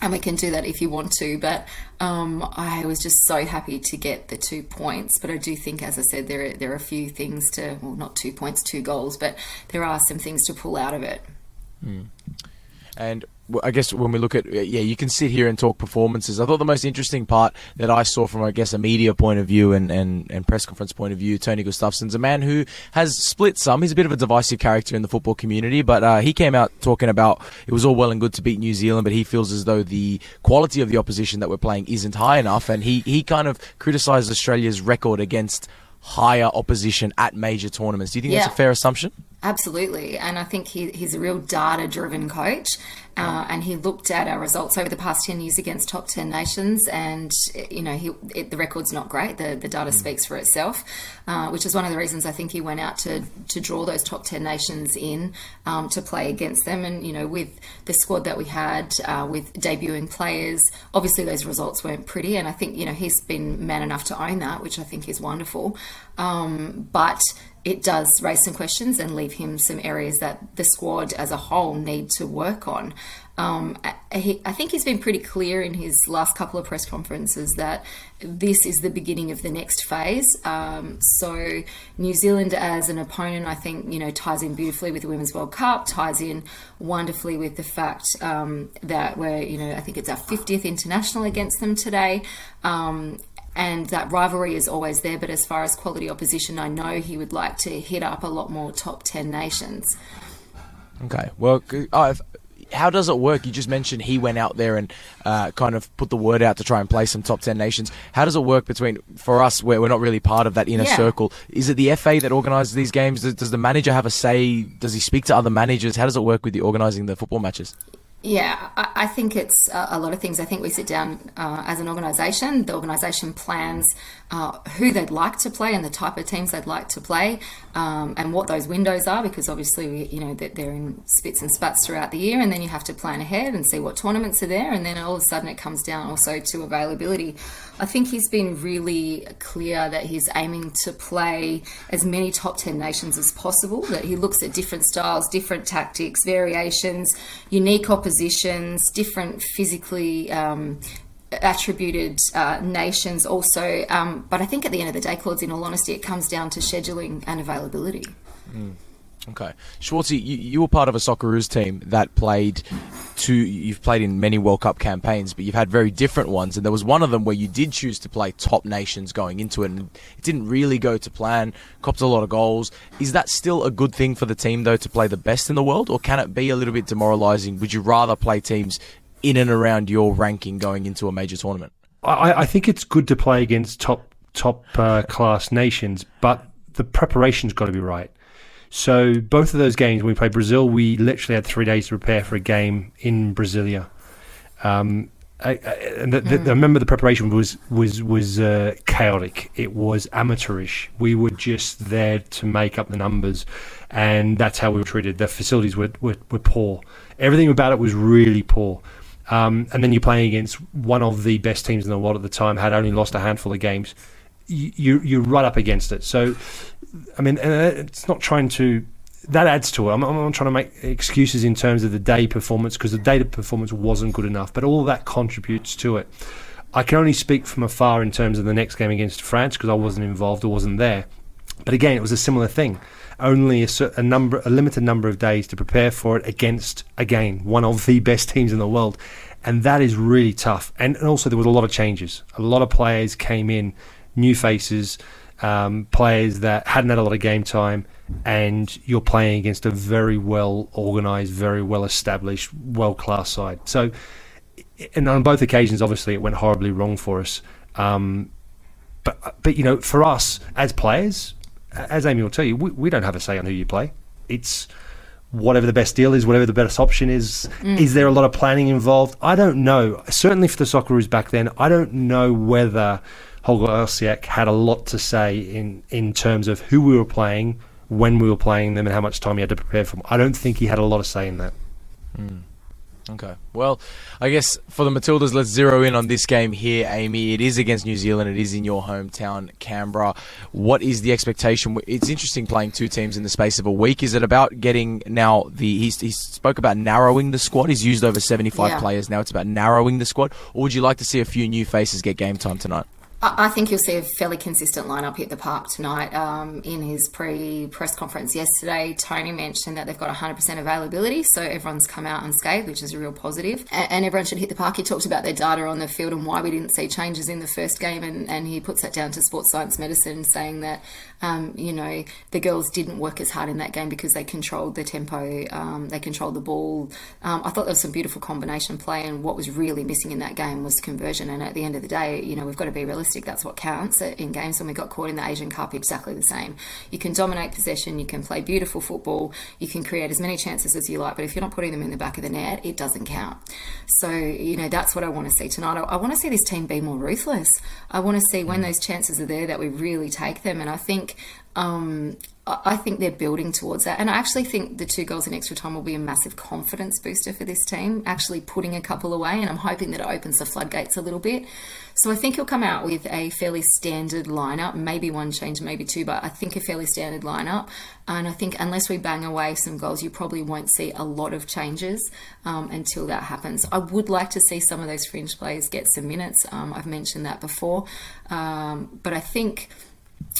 and we can do that if you want to. But um, I was just so happy to get the two points. But I do think, as I said, there are, there are a few things to well, not two points, two goals, but there are some things to pull out of it. Mm. And I guess when we look at yeah, you can sit here and talk performances. I thought the most interesting part that I saw from I guess a media point of view and, and, and press conference point of view, Tony Gustafsson's a man who has split some. He's a bit of a divisive character in the football community, but uh, he came out talking about it was all well and good to beat New Zealand, but he feels as though the quality of the opposition that we're playing isn't high enough, and he he kind of criticised Australia's record against higher opposition at major tournaments. Do you think yeah. that's a fair assumption? Absolutely. And I think he, he's a real data driven coach. Uh, and he looked at our results over the past 10 years against top 10 nations. And, you know, he, it, the record's not great. The, the data mm. speaks for itself, uh, which is one of the reasons I think he went out to, to draw those top 10 nations in um, to play against them. And, you know, with the squad that we had, uh, with debuting players, obviously those results weren't pretty. And I think, you know, he's been man enough to own that, which I think is wonderful. Um, but it does raise some questions and leave him some areas that the squad as a whole need to work on. Um, I, I, think he's been pretty clear in his last couple of press conferences that this is the beginning of the next phase. Um, so New Zealand as an opponent, I think you know ties in beautifully with the Women's World Cup, ties in wonderfully with the fact um, that we're you know I think it's our 50th international against them today. And that rivalry is always there. But as far as quality opposition, I know he would like to hit up a lot more top 10 nations. Okay. Well, uh, how does it work? You just mentioned he went out there and uh, kind of put the word out to try and play some top 10 nations. How does it work between, for us, where we're not really part of that inner yeah. circle? Is it the FA that organises these games? Does, does the manager have a say? Does he speak to other managers? How does it work with the organising the football matches? Yeah, I think it's a lot of things. I think we sit down uh, as an organisation. The organisation plans uh, who they'd like to play and the type of teams they'd like to play, um, and what those windows are. Because obviously, you know, that they're in spits and spats throughout the year, and then you have to plan ahead and see what tournaments are there, and then all of a sudden it comes down also to availability. I think he's been really clear that he's aiming to play as many top 10 nations as possible, that he looks at different styles, different tactics, variations, unique oppositions, different physically um, attributed uh, nations also. Um, but I think at the end of the day, Claude, in all honesty, it comes down to scheduling and availability. Mm. Okay, Schwarzy, you, you, were part of a Socceroos team that played two. You've played in many World Cup campaigns, but you've had very different ones. And there was one of them where you did choose to play top nations going into it, and it didn't really go to plan. Copped a lot of goals. Is that still a good thing for the team though to play the best in the world, or can it be a little bit demoralising? Would you rather play teams in and around your ranking going into a major tournament? I, I think it's good to play against top top uh, class nations, but the preparation's got to be right. So both of those games, when we played Brazil, we literally had three days to prepare for a game in Brasilia. Um, I, I, and the, the, mm. I remember the preparation was was was uh, chaotic. It was amateurish. We were just there to make up the numbers, and that's how we were treated. The facilities were, were, were poor. Everything about it was really poor. Um, and then you're playing against one of the best teams in the world at the time. Had only lost a handful of games. You, you are right up against it. So I mean, it's not trying to. That adds to it. I'm, I'm trying to make excuses in terms of the day performance because the day performance wasn't good enough, but all that contributes to it. I can only speak from afar in terms of the next game against France because I wasn't involved or wasn't there. But again, it was a similar thing. Only a, a, number, a limited number of days to prepare for it against again one of the best teams in the world, and that is really tough. And, and also there was a lot of changes. A lot of players came in, new faces um, players that hadn't had a lot of game time, and you're playing against a very well organised, very well established, world class side. So, and on both occasions, obviously, it went horribly wrong for us. Um, but, but you know, for us as players, as Amy will tell you, we, we don't have a say on who you play. It's whatever the best deal is, whatever the best option is. Mm. Is there a lot of planning involved? I don't know. Certainly for the Socceroos back then, I don't know whether Holger Osieck had a lot to say in, in terms of who we were playing, when we were playing them and how much time he had to prepare for them. I don't think he had a lot of say in that. Okay. Well, I guess for the Matildas, let's zero in on this game here, Amy. It is against New Zealand. It is in your hometown, Canberra. What is the expectation? It's interesting playing two teams in the space of a week. Is it about getting now the? He's, he spoke about narrowing the squad. He's used over seventy-five Yeah. players now. It's about narrowing the squad. Or would you like to see a few new faces get game time tonight? I think you'll see a fairly consistent lineup hit the park tonight. Um, in his pre press conference yesterday, Tony mentioned that they've got 100% availability, so everyone's come out unscathed, which is a real positive. A- And everyone should hit the park. He talked about their data on the field and why we didn't see changes in the first game, and, and he puts that down to sports science medicine, saying that um, you know the girls didn't work as hard in that game because they controlled the tempo, um, they controlled the ball. Um, I thought there was some beautiful combination play, and what was really missing in that game was conversion. And at the end of the day, you know we've got to be realistic. That's what counts in games. When we got caught in the Asian Cup, exactly the same. You can dominate possession, you can play beautiful football, you can create as many chances as you like, but if you're not putting them in the back of the net, it doesn't count. So you know that's what I want to see tonight. I, I want to see this team be more ruthless. I want to see when those chances are there that we really take them. And I think um, I think they're building towards that. And I actually think the two goals in extra time will be a massive confidence booster for this team, actually putting a couple away. And I'm hoping that it opens the floodgates a little bit. So I think he'll come out with a fairly standard lineup, maybe one change, maybe two, but I think a fairly standard lineup. And I think unless we bang away some goals, you probably won't see a lot of changes um, until that happens. I would like to see some of those fringe players get some minutes. Um, I've mentioned that before. Um, but I think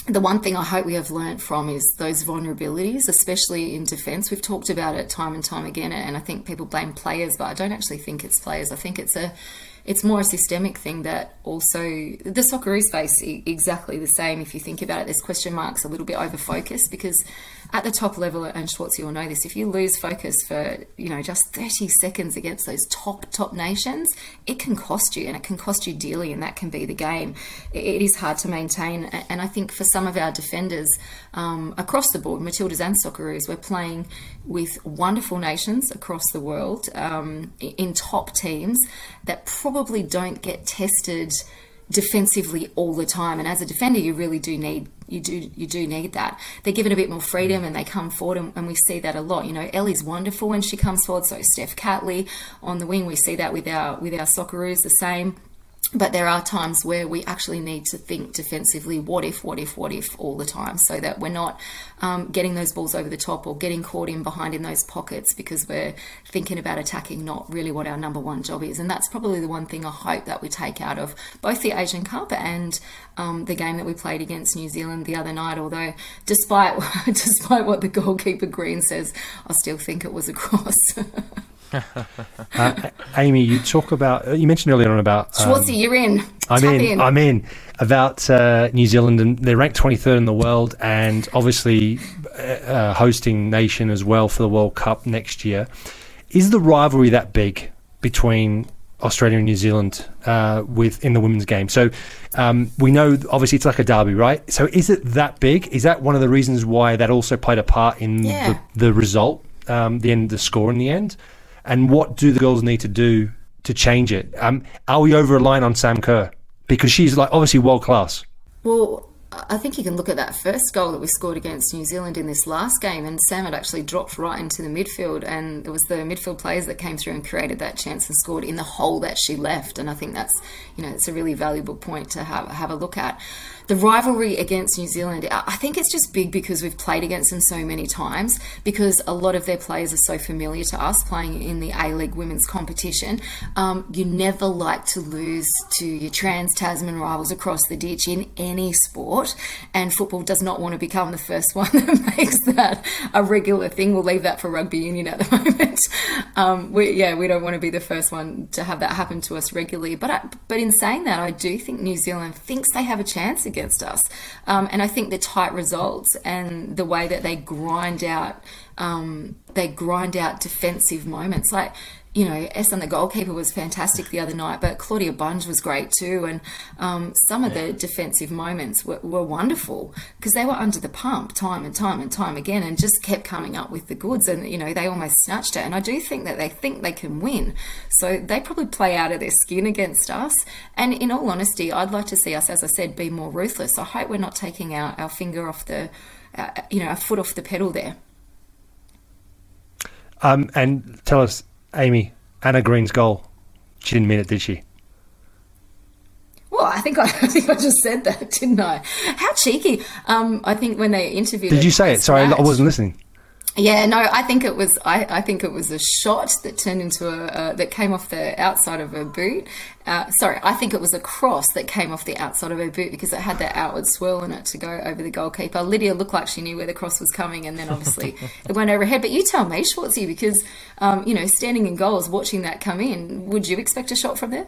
the one thing I hope we have learnt from is those vulnerabilities, especially in defence. We've talked about it time and time again, and I think people blame players, but I don't actually think it's players. I think it's a it's more a systemic thing that also the Socceroos face exactly the same. If you think about it, there's question marks a little bit over focus because at the top level, and Schwarz, you'll know this, if you lose focus for you know just 30 seconds against those top top nations, it can cost you, and it can cost you dearly, and that can be the game. It- it is hard to maintain, and I think for some of our defenders um, across the board, Matildas and Socceroos, we're playing with wonderful nations across the world um, in top teams that probably don't get tested defensively all the time. And as a defender you really do need you do you do need that. They're given a bit more freedom and they come forward and, and we see that a lot. You know Ellie's wonderful when she comes forward. So Steph Catley on the wing we see that with our with our Socceroos the same but there are times where we actually need to think defensively what if what if what if all the time so that we're not um, getting those balls over the top or getting caught in behind in those pockets because we're thinking about attacking not really what our number one job is. And that's probably the one thing I hope that we take out of both the Asian Cup and um, the game that we played against New Zealand the other night. Although despite despite what the goalkeeper Green says I still think it was a cross Uh, Amy, you talk about uh, you mentioned earlier on about um, Schwarzy you're in I'm Tap in, I'm in about uh, New Zealand, and they're ranked 23rd in the world, and obviously uh, uh, hosting nation as well for the World Cup next year. Is the rivalry that big between Australia and New Zealand uh, with in the women's game? So um, we know obviously it's like a derby, right? So is it that big? Is that one of the reasons why that also played a part in Yeah. the, the result, um, the end, the score in the end? And what do the girls need to do to change it? Um, are we over relying on Sam Kerr because she's like obviously world class? Well, I think you can look at that first goal that we scored against New Zealand in this last game, and Sam had actually dropped right into the midfield, and it was the midfield players that came through and created that chance and scored in the hole that she left. And I think that's, you know, it's a really valuable point to have have a look at. The rivalry against New Zealand, I think it's just big because we've played against them so many times, because a lot of their players are so familiar to us playing in the A League women's competition. Um, you never like to lose to your trans Tasman rivals across the ditch in any sport, and football does not want to become the first one that makes that a regular thing. We'll leave that for rugby union at the moment. Um, we, yeah, we don't want to be the first one to have that happen to us regularly. But I, but in saying that, I do think New Zealand thinks they have a chance against us, um, and I think the tight results and the way that they grind out um, they grind out defensive moments like you know, Esson, the goalkeeper, was fantastic the other night, but Claudia Bunge was great too. And um, some of the defensive moments were, were wonderful because they were under the pump time and time and time again and just kept coming up with the goods. And, you know, they almost snatched it. And I do think that they think they can win. So they probably play out of their skin against us. And in all honesty, I'd like to see us, as I said, be more ruthless. I hope we're not taking our, our finger off the uh, you know, a foot off the pedal there. Um, and tell us, Amy, Anna Green's goal. She didn't mean it, did she? Well, I think I, I think I just said that, didn't I? How cheeky! Um, I think when they interviewed. Did you say it? Sorry, I wasn't listening. Yeah, no, I think it was. I, I think it was a shot that turned into a uh, that came off the outside of her boot. Uh, sorry, I think it was a cross that came off the outside of her boot because it had that outward swirl in it to go over the goalkeeper. Lydia looked like she knew where the cross was coming, and then obviously it went overhead. But you tell me, Schwarzy, because um, you know, standing in goals, watching that come in, would you expect a shot from there?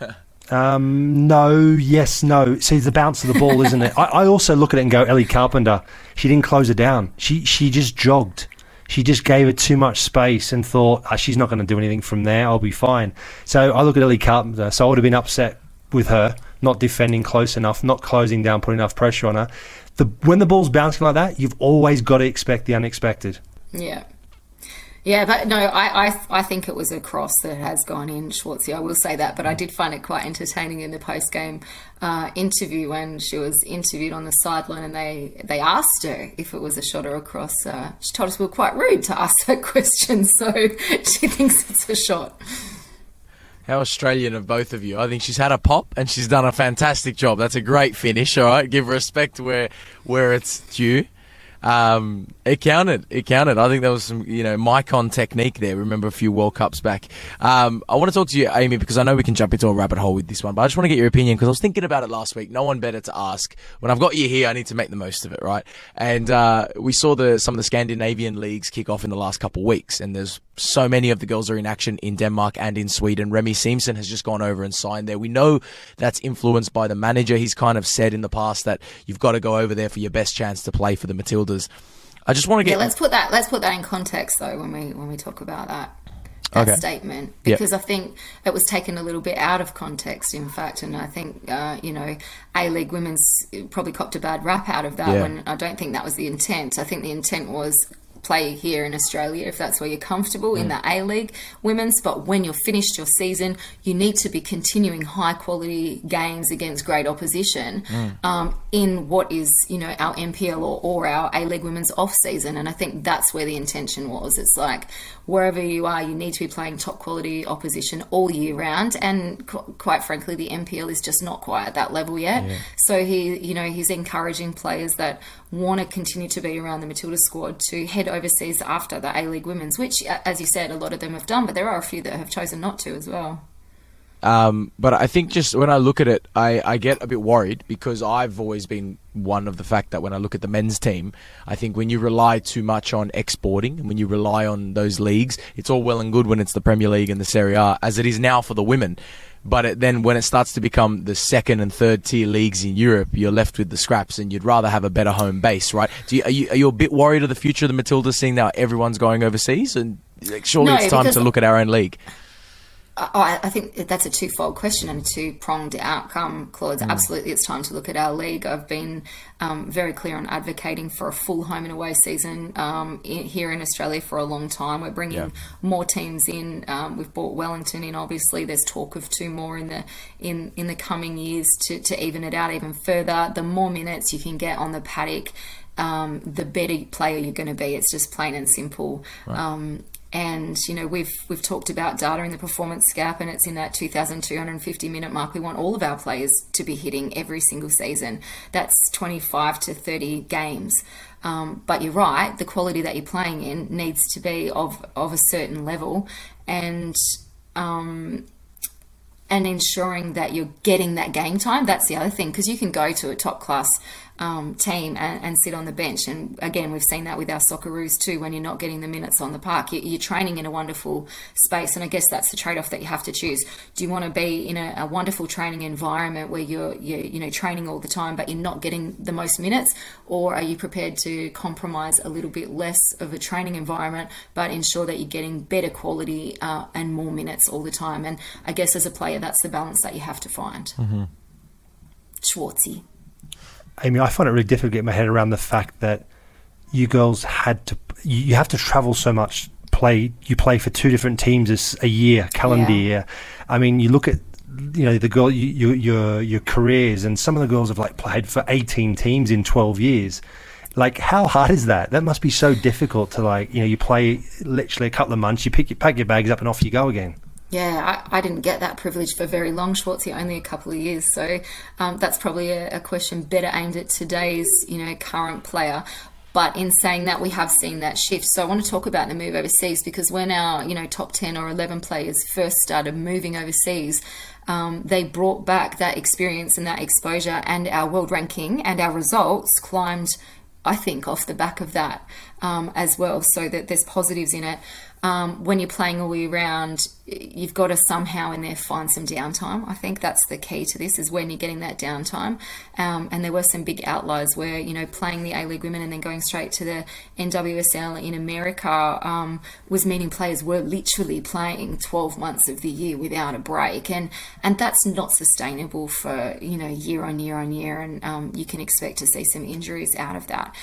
Um, no, yes, no. See, the bounce of the ball, isn't it? I, I also look at it and go, Ellie Carpenter. She didn't close it down. She she just jogged. She just gave it too much space and thought "Ah, she's not going to do anything from there. I'll be fine. So I look at Ellie Carpenter. So I would have been upset with her not defending close enough, not closing down, putting enough pressure on her. The when the ball's bouncing like that, you've always got to expect the unexpected. Yeah. Yeah, but no, I, I I think it was a cross that has gone in, Schwarzy. I will say that, but I did find it quite entertaining in the post game uh, interview when she was interviewed on the sideline and they they asked her if it was a shot or a cross. Uh, she told us we were quite rude to ask that question, so she thinks it's a shot. How Australian of both of you. I think she's had a pop and she's done a fantastic job. That's a great finish, all right? Give respect where where it's due. Um, it counted. It counted. I think there was some, you know, Micon technique there. Remember a few World Cups back. Um, I want to talk to you, Amy, because I know we can jump into a rabbit hole with this one, but I just want to get your opinion because I was thinking about it last week. No one better to ask. When I've got you here, I need to make the most of it, right? And uh, we saw the some of the Scandinavian leagues kick off in the last couple of weeks, and there's so many of the girls are in action in Denmark and in Sweden. Remy Siemsen has just gone over and signed there. We know that's influenced by the manager. He's kind of said in the past that you've got to go over there for your best chance to play for the Matildas. I just want to Yeah, get let's put that let's put that in context though when we when we talk about that. That Okay. statement Yep. because I think it was taken a little bit out of context, in fact, and I think uh, you know A League Women's probably copped a bad rap out of that. Yeah. When I don't think that was the intent. I think the intent was play here in Australia if that's where you're comfortable in the A League Women's. But when you're finished your season, you need to be continuing high quality games against great opposition um, in what is you know our NPL or, or our A League Women's off season. And I think that's where the intention was. It's like wherever you are, you need to be playing top quality opposition all year round. And qu- quite frankly, the NPL is just not quite at that level yet. So he, you know, he's encouraging players that want to continue to be around the Matilda squad to head overseas after the A League Women's, which, as you said, a lot of them have done, but there are a few that have chosen not to as well. Um, but I think just when I look at it, I, I get a bit worried because I've always been one of the fact that when I look at the men's team, I think when you rely too much on exporting and when you rely on those leagues, it's all well and good when it's the Premier League and the Serie A, as it is now for the women. But it, then when it starts to become the second and third tier leagues in Europe, you're left with the scraps and you'd rather have a better home base, right? Do you, are, you, are you a bit worried of the future of the Matildas seeing now everyone's going overseas? And like, surely No, it's time to look at our own league. Oh, I I think that's a twofold question and a two pronged outcome, Claude. Absolutely, it's time to look at our league. I've been um, very clear on advocating for a full home and away season um, in, here in Australia for a long time. We're bringing Yeah. more teams in. Um, we've brought Wellington in. Obviously, there's talk of two more in the in in the coming years to, to even it out even further. The more minutes you can get on the paddock, um, the better player you're going to be. It's just plain and simple. Um, and you know we've we've talked about data in the performance gap, and it's in that 2,250 minute mark. We want all of our players to be hitting every single season. That's 25 to 30 games. Um, but you're right, the quality that you're playing in needs to be of of a certain level, and um, and ensuring that you're getting that game time. That's the other thing because you can go to a top class um, team and, and sit on the bench. And again, we've seen that with our Socceroos too. When you're not getting the minutes on the park, you, you're training in a wonderful space. And I guess that's the trade-off that you have to choose. Do you want to be in a, a wonderful training environment where you're, you're you know training all the time, but you're not getting the most minutes, or are you prepared to compromise a little bit less of a training environment, but ensure that you're getting better quality uh, and more minutes all the time? And I guess as a player, that's the balance that you have to find. Schwarzy. Amy, I find it really difficult to get my head around the fact that you girls had to, you you have to travel so much. Play, you play for two different teams this a year, calendar Yeah. year. I mean, you look at, you know, the girl, you, you, your your careers, and some of the girls have like played for eighteen teams in twelve years. Like, how hard is that? That must be so difficult to like, you know, you play literally a couple of months, you pick your, pack your bags up, and off you go again. Yeah, I, I, didn't get that privilege for very long, Schwarzy, only a couple of years. So um, that's probably a, a, question better aimed at today's, you know, current player. But in saying that, we have seen that shift. So I want to talk about the move overseas because when our, you know, top 10 or 11 players first started moving overseas, um, they brought back that experience and that exposure, and our world ranking and our results climbed I think, off the back of that um, as well, so that there's positives in it um, when you're playing all year round, you've got to somehow in there find some downtime. I think that's the key to this is when you're getting that downtime. Um, and there were some big outliers where you know playing the A League women and then going straight to the NWSL in America um, was meaning players were literally playing 12 months of the year without a break, and and that's not sustainable for you know year on year on year, and um, you can expect to see some injuries out of that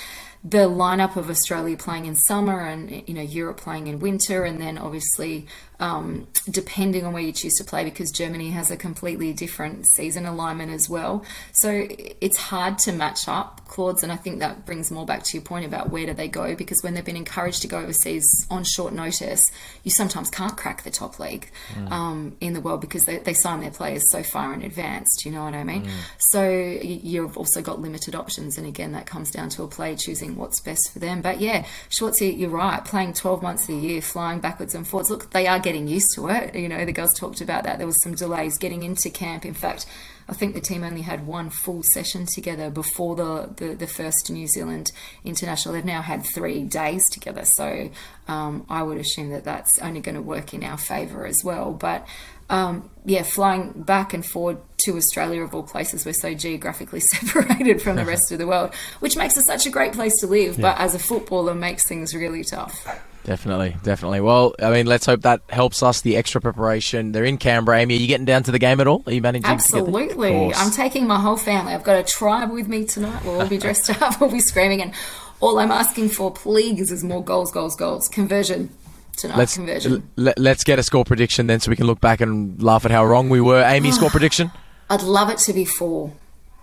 the lineup of Australia playing in summer and you know Europe playing in winter, and then obviously um, depending on where you choose to play, because Germany has a completely different season alignment as well. So it's hard to match up Claudes, and I think that brings more back to your point about where do they go, because when they've been encouraged to go overseas on short notice, you sometimes can't crack the top league mm. um, in the world because they, they sign their players so far in advance. Do you know what I mean? Mm. So you've also got limited options, and again, that comes down to a player choosing what's best for them. But yeah, Schwarzy, you're right. Playing 12 months a year, flying backwards and forwards. Look, they are getting used to it. You know, the girls talked about that. There was some delays getting into camp. In fact, I think the team only had one full session together before the, the, the first New Zealand international. They've now had three days together, so um, I would assume that that's only going to work in our favour as well. But um, yeah, flying back and forward to Australia of all places, we're so geographically separated from the rest of the world, which makes it such a great place to live. Yeah. But as a footballer, makes things really tough. Definitely, definitely. Well, I mean, let's hope that helps us. The extra preparation. They're in Canberra. Amy, are you getting down to the game at all? Are you managing? Absolutely. I'm taking my whole family. I've got a tribe with me tonight. We'll all be dressed up. We'll be screaming, and all I'm asking for, please, is more goals, goals, goals. Conversion tonight. Let's, conversion. L- let's get a score prediction then, so we can look back and laugh at how wrong we were. Amy, score prediction. I'd love it to be four.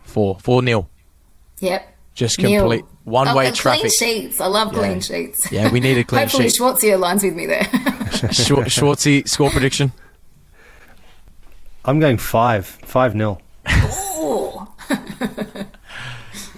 Four, four nil. Yep. Just complete one way oh, traffic. Clean sheets. I love yeah. clean sheets. Yeah, we need a clean Hopefully sheet. Hopefully, Schwarzy aligns with me there. Schwarzy, score prediction. I'm going five, five nil.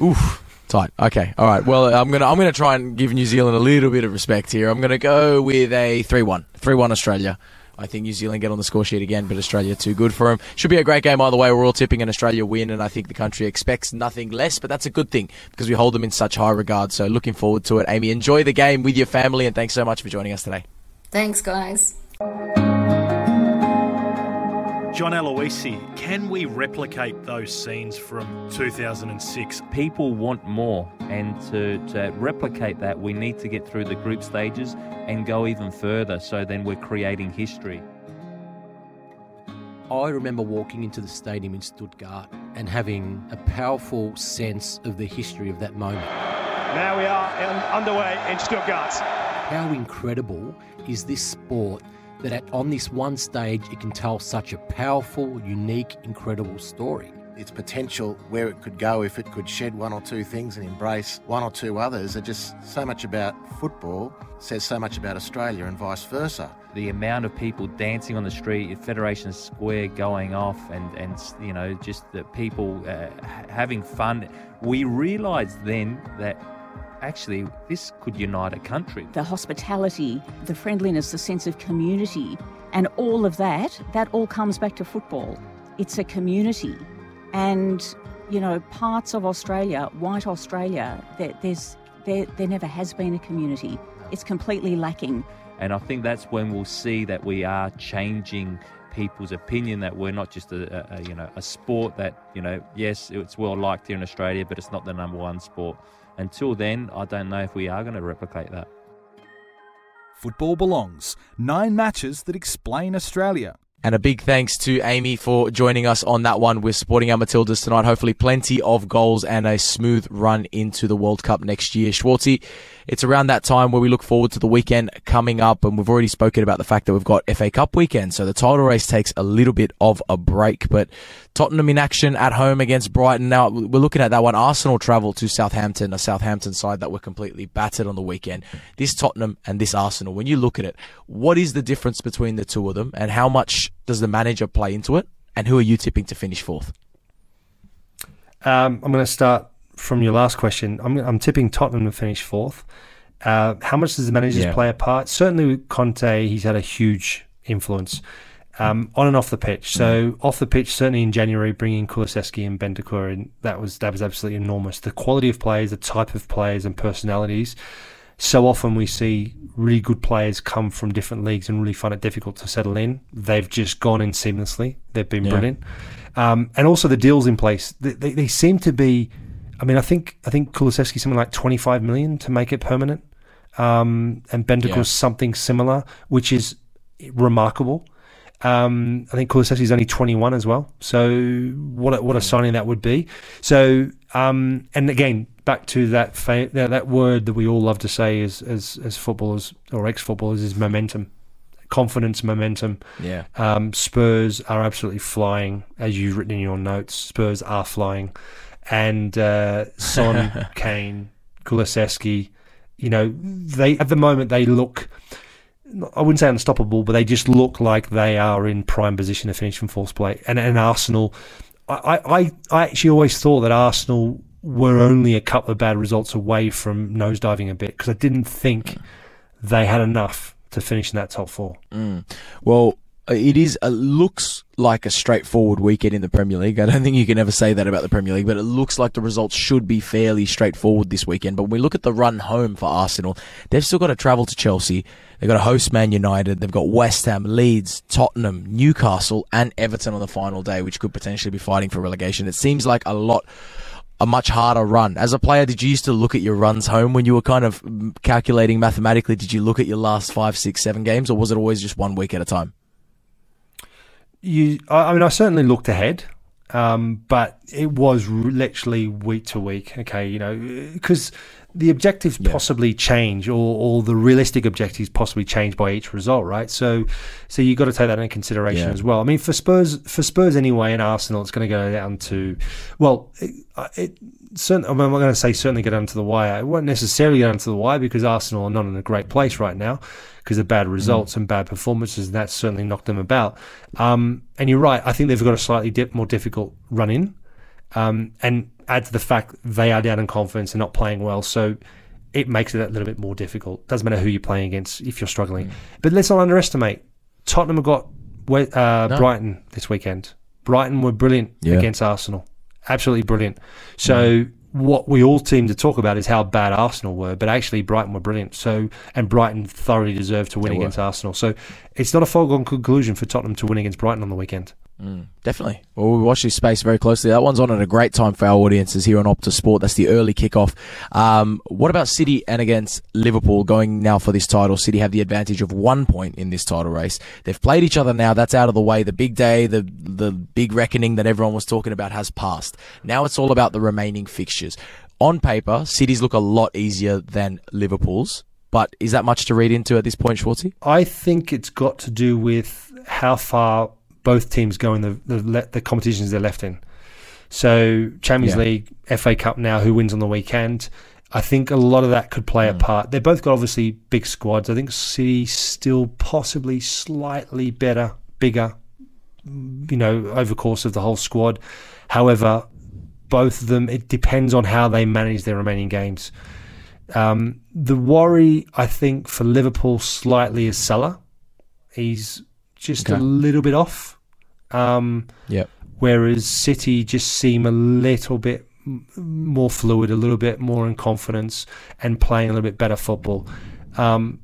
Oof, tight. Okay, all right. Well, I'm gonna I'm gonna try and give New Zealand a little bit of respect here. I'm gonna go with a three-one, three-one Australia. I think New Zealand get on the score sheet again, but Australia too good for them. Should be a great game either way. We're all tipping an Australia win, and I think the country expects nothing less, but that's a good thing because we hold them in such high regard. So looking forward to it. Amy, enjoy the game with your family, and thanks so much for joining us today. Thanks, guys. John Aloisi, can we replicate those scenes from 2006? People want more, and to, to replicate that, we need to get through the group stages and go even further so then we're creating history. I remember walking into the stadium in Stuttgart and having a powerful sense of the history of that moment. Now we are underway in Stuttgart. How incredible is this sport that at, on this one stage it can tell such a powerful, unique, incredible story. Its potential, where it could go if it could shed one or two things and embrace one or two others, are just so much about football, says so much about Australia and vice versa. The amount of people dancing on the street, Federation Square going off, and, and you know, just the people uh, having fun. We realised then that actually this could unite a country. The hospitality, the friendliness, the sense of community, and all of that, that all comes back to football. It's a community. And, you know, parts of Australia, white Australia, there, there's, there, there never has been a community. It's completely lacking. And I think that's when we'll see that we are changing people's opinion that we're not just a, a, you know a sport that you know yes it's well liked here in Australia but it's not the number one sport until then, I don't know if we are going to replicate that. Football belongs. Nine matches that explain Australia. And a big thanks to Amy for joining us on that one. We're supporting our Matildas tonight. Hopefully, plenty of goals and a smooth run into the World Cup next year. Schwarzy, it's around that time where we look forward to the weekend coming up, and we've already spoken about the fact that we've got FA Cup weekend, so the title race takes a little bit of a break. But Tottenham in action at home against Brighton. Now we're looking at that one. Arsenal travel to Southampton, a Southampton side that were completely battered on the weekend. This Tottenham and this Arsenal. When you look at it, what is the difference between the two of them, and how much does the manager play into it? And who are you tipping to finish fourth? Um, I'm going to start from your last question. I'm, I'm tipping Tottenham to finish fourth. Uh, how much does the managers Yeah. play a part? Certainly with Conte, he's had a huge influence um, on and off the pitch. So off the pitch, certainly in January, bringing Kulusevski and Bentancur in, that was that was absolutely enormous. The quality of players, the type of players and personalities. So often we see really good players come from different leagues and really find it difficult to settle in. They've just gone in seamlessly. They've been Yeah. brilliant, um, and also the deals in place. They, they, they seem to be. I mean, I think I think Kulusevski something like twenty five million to make it permanent, um, and Bentancur's Yeah. something similar, which is remarkable. Um, I think Kulusevski's only 21 as well. So what a, what a signing that would be. So um, and again back to that fa- that, that word that we all love to say as as, as footballers or ex footballers is momentum, confidence, momentum. Yeah. Um, Spurs are absolutely flying, as you've written in your notes. Spurs are flying, and uh, Son, Kane, Kulusevski, you know, they at the moment they look. I wouldn't say unstoppable, but they just look like they are in prime position to finish from fourth place. And, and Arsenal, I, I, I actually always thought that Arsenal were only a couple of bad results away from nosediving a bit because I didn't think they had enough to finish in that top four. Well, it is it looks like a straightforward weekend in the Premier League. I don't think you can ever say that about the Premier League, but it looks like the results should be fairly straightforward this weekend. But when we look at the run home for Arsenal, they've still got to travel to Chelsea. They've got to host Man United. They've got West Ham, Leeds, Tottenham, Newcastle, and Everton on the final day, which could potentially be fighting for relegation. It seems like a lot a much harder run. As a player, did you used to look at your runs home when you were kind of calculating mathematically? Did you look at your last five, six, seven games, or was it always just one week at a time? You, I, mean, I certainly looked ahead, um, but it was literally week to week. Okay, you know, because the objectives possibly change, or, or the realistic objectives possibly change by each result, right? So, so you got to take that into consideration Yeah. as well. I mean, for Spurs, for Spurs anyway, and Arsenal, it's going to go down to, well, it, it certain, I'm not going to say certainly go down to the wire. It won't necessarily go down to the wire because Arsenal are not in a great place right now because of bad results and bad performances, and that's certainly knocked them about. Um, and you're right. I think they've got a slightly dip, more difficult run in, um, and add to the fact they are down in confidence and not playing well, so it makes it a little bit more difficult. Doesn't matter who you're playing against if you're struggling. But let's not underestimate. Tottenham have got uh, No. Brighton this weekend. Brighton were brilliant Yeah. against Arsenal, absolutely brilliant. So what we all seem to talk about is how bad Arsenal were, but actually Brighton were brilliant. So and Brighton thoroughly deserved to win They were. against Arsenal. So it's not a foregone conclusion for Tottenham to win against Brighton on the weekend. Definitely. Well, we watch this space very closely. That one's on at a great time for our audiences here on Optus Sport. That's the early kickoff. Um, what about City and against Liverpool going now for this title? City have the advantage of one point in this title race. They've played each other now. That's out of the way. The big day, the the big reckoning that everyone was talking about has passed. Now it's all about the remaining fixtures. On paper, City's look a lot easier than Liverpool's. But is that much to read into at this point, Schwarzy? I think it's got to do with how far both teams go in the the, le- the competitions they're left in. So Champions Yeah. League, FA Cup now, who wins on the weekend? I think a lot of that could play Hmm. a part. They've both got obviously big squads. I think City still possibly slightly better, bigger, you know, over course of the whole squad. However, both of them, it depends on how they manage their remaining games. Um, the worry, I think, for Liverpool slightly is Salah. He's just a little bit off. Um, Yep. whereas City just seem a little bit more fluid, a little bit more in confidence, and playing a little bit better football. Um,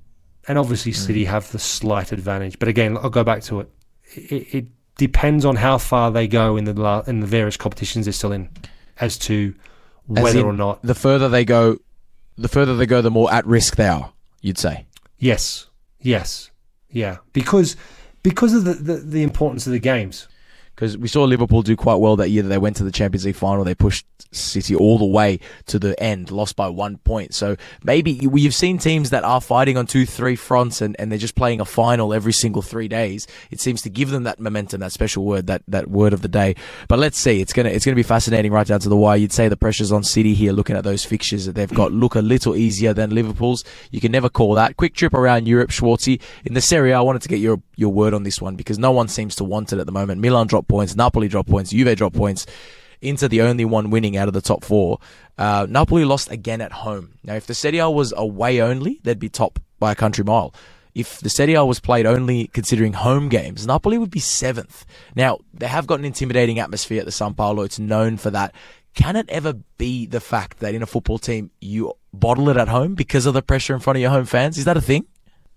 and obviously, City have the slight advantage. But again, I'll go back to it. It, it depends on how far they go in the la- in the various competitions they're still in, as to As whether in, or not. The further they go, the further they go, the more at risk they are. You'd say. Yes, yes, yeah. Because because of the, the, the importance of the games. Because we saw Liverpool do quite well that year that they went to the Champions League final. They pushed City all the way to the end, lost by one point. So maybe you've seen teams that are fighting on two, three fronts and, and they're just playing a final every single three days. It seems to give them that momentum, that special word, that, that word of the day. But let's see. It's gonna it's gonna be fascinating right down to the wire. You'd say the pressure's on City here, looking at those fixtures that they've got look a little easier than Liverpool's. You can never call that. Quick trip around Europe, Schwarzy. In the Serie A, I wanted to get your your word on this one because no one seems to want it at the moment. Milan drop points, Napoli drop points, Juve drop points. Inter the only one winning out of the top four. Uh, Napoli lost again at home. Now, if the Serie A was away only, they'd be top by a country mile. If the Serie A was played only considering home games, Napoli would be seventh. Now, they have got an intimidating atmosphere at the San Paolo. It's known for that. Can it ever be the fact that in a football team you bottle it at home because of the pressure in front of your home fans? Is that a thing?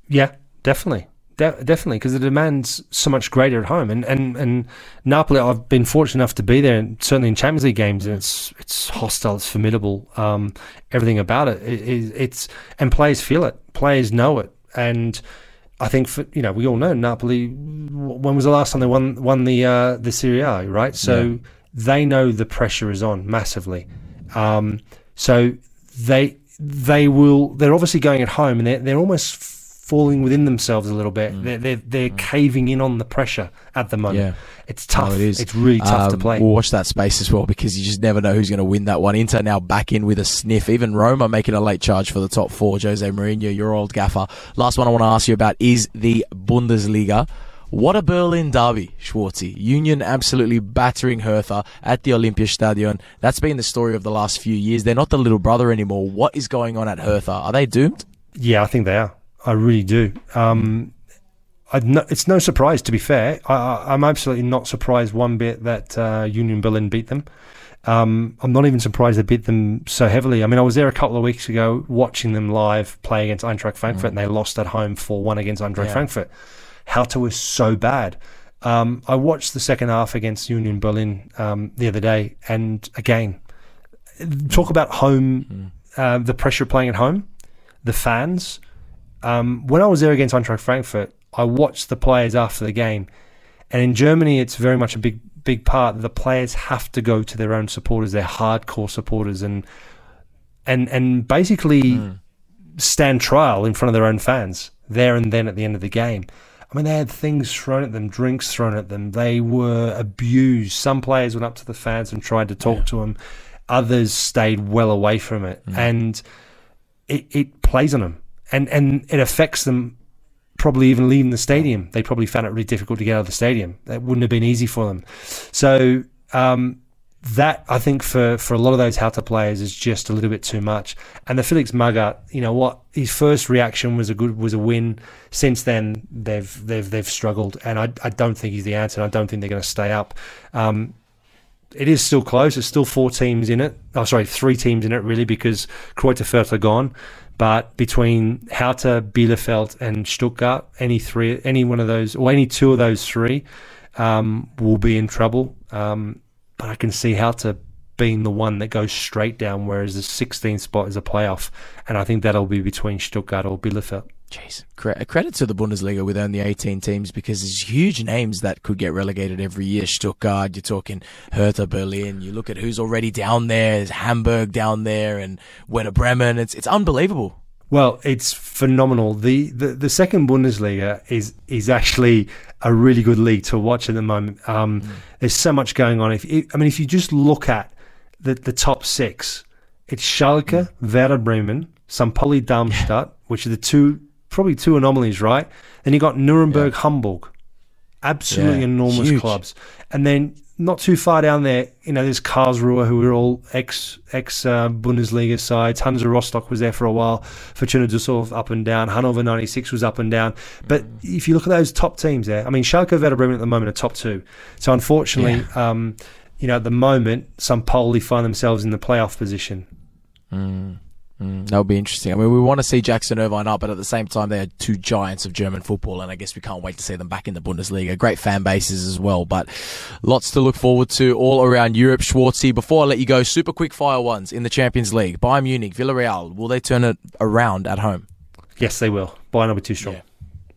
Yeah, definitely. De- definitely, because the demand's so much greater at home, and, and and Napoli. I've been fortunate enough to be there, and certainly in Champions League games, and it's it's hostile, it's formidable. Um, everything about it, it, it it's and players feel it, players know it, and I think for you know we all know Napoli. When was the last time they won won the uh, the Serie A? Right, so Yeah. they know the pressure is on massively. Um, so they they will. They're obviously going at home, and they're they're almost falling within themselves a little bit. They're they're, they're caving in on the pressure at the moment. Yeah. It's tough. No, it is. It's really tough to Um, play. We'll watch that space as well because you just never know who's going to win that one. Inter now back in with a sniff. Even Roma making a late charge for the top four. Jose Mourinho, your old gaffer. Last one I want to ask you about is the Bundesliga. What a Berlin derby, Schwarzy. Union absolutely battering Hertha at the Olympiastadion. That's been the story of the last few years. They're not the little brother anymore. What is going on at Hertha? Are they doomed? Yeah, I think they are. I really do. Um, I'd no, it's no surprise, to be fair. I, I, I'm absolutely not surprised one bit that uh, Union Berlin beat them. Um, I'm not even surprised they beat them so heavily. I mean, I was there a couple of weeks ago watching them live play against Eintracht Frankfurt, and they lost at home 4 1 against Eintracht Yeah. Frankfurt. Hertha was so bad. Um, I watched the second half against Union Berlin um, the other day, and again, talk about home, uh, the pressure playing at home, the fans. Um, when I was there against Eintracht Frankfurt, I watched the players after the game, and in Germany, it's very much a big, big part. The players have to go to their own supporters, their hardcore supporters, and and and basically stand trial in front of their own fans there and then at the end of the game. I mean, they had things thrown at them, drinks thrown at them. They were abused. Some players went up to the fans and tried to talk to them. Others stayed well away from it, and it, it plays on them, and and it affects them. Probably even leaving the stadium, they probably found it really difficult to get out of the stadium. That wouldn't have been easy for them. So um, that I think for, for a lot of those Hertha players is just a little bit too much. And the Felix Magath, you know what, his first reaction was a good was a win. Since then, they've they've they've struggled, and I I don't think he's the answer. I don't think they're going to stay up. Um, it is still close. There's still four teams in it. Oh, sorry, three teams in it really because Greuther Fürth are gone. But between Hertha, Bielefeld, and Stuttgart, any three, any one of those, or any two of those three, um, will be in trouble. Um, but I can see Hertha being the one that goes straight down, whereas the 16th spot is a playoff, and I think that'll be between Stuttgart or Bielefeld. Jeez, cre- credit to the Bundesliga with only 18 teams because there's huge names that could get relegated every year. Stuttgart, you're talking Hertha Berlin. You look at who's already down there. There's Hamburg down there and Werder Bremen. It's it's unbelievable. Well, it's phenomenal. The, the the second Bundesliga is is actually a really good league to watch at the moment. Um, There's so much going on. If I mean, if you just look at the the top six, it's Schalke, Werder Bremen, St. Pauli, Darmstadt, which are the two probably two anomalies, right? Then you got Nuremberg, Hamburg, absolutely Yeah, enormous huge. clubs, and then not too far down there, you know, there's Karlsruhe, who were all ex ex uh, Bundesliga sides. Hansa Rostock was there for a while. Fortuna Düsseldorf up and down. Hannover 96 was up and down. But if you look at those top teams there, I mean, Schalke, Werder Bremen at the moment are top two. So unfortunately, um, you know, at the moment, St. Pauli find themselves in the playoff position. Mm, Mm, that would be interesting. I mean, we want to see Jackson Irvine up, but at the same time, they are two giants of German football, and I guess we can't wait to see them back in the Bundesliga. Great fan bases as well, but lots to look forward to all around Europe. Schwarzy, before I let you go, super quick fire ones in the Champions League. Bayern Munich, Villarreal, will they turn it around at home? Yes, they will. Bayern will be too strong. Yeah.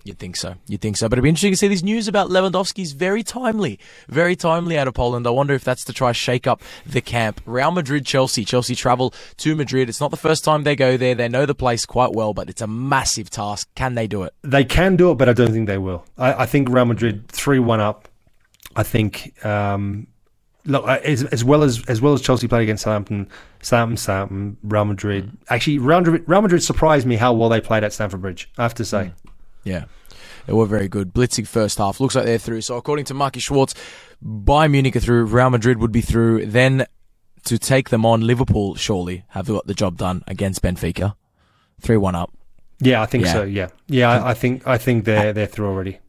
You'd think so. You'd think so. But it'd be interesting to see this news about Lewandowski's very timely, very timely out of Poland. I wonder if that's to try shake up the camp. Real Madrid, Chelsea. Chelsea travel to Madrid. It's not the first time they go there. They know the place quite well, but it's a massive task. Can they do it? They can do it, but I don't think they will. I, I think Real Madrid three one up. I think um, look as, as well as as well as Chelsea played against Southampton, Southampton, Southampton, Real Madrid. Actually, Real Madrid, Real Madrid surprised me how well they played at Stamford Bridge. I have to say. Yeah. They were very good. Blitzing first half. Looks like they're through. So according to Marky Schwarz, Bayern Munich are through. Real Madrid would be through. Then to take them on, Liverpool surely have got the job done against Benfica. 3 1 up. Yeah, I think Yeah. so. Yeah, yeah. I, I think I think they're they're through already.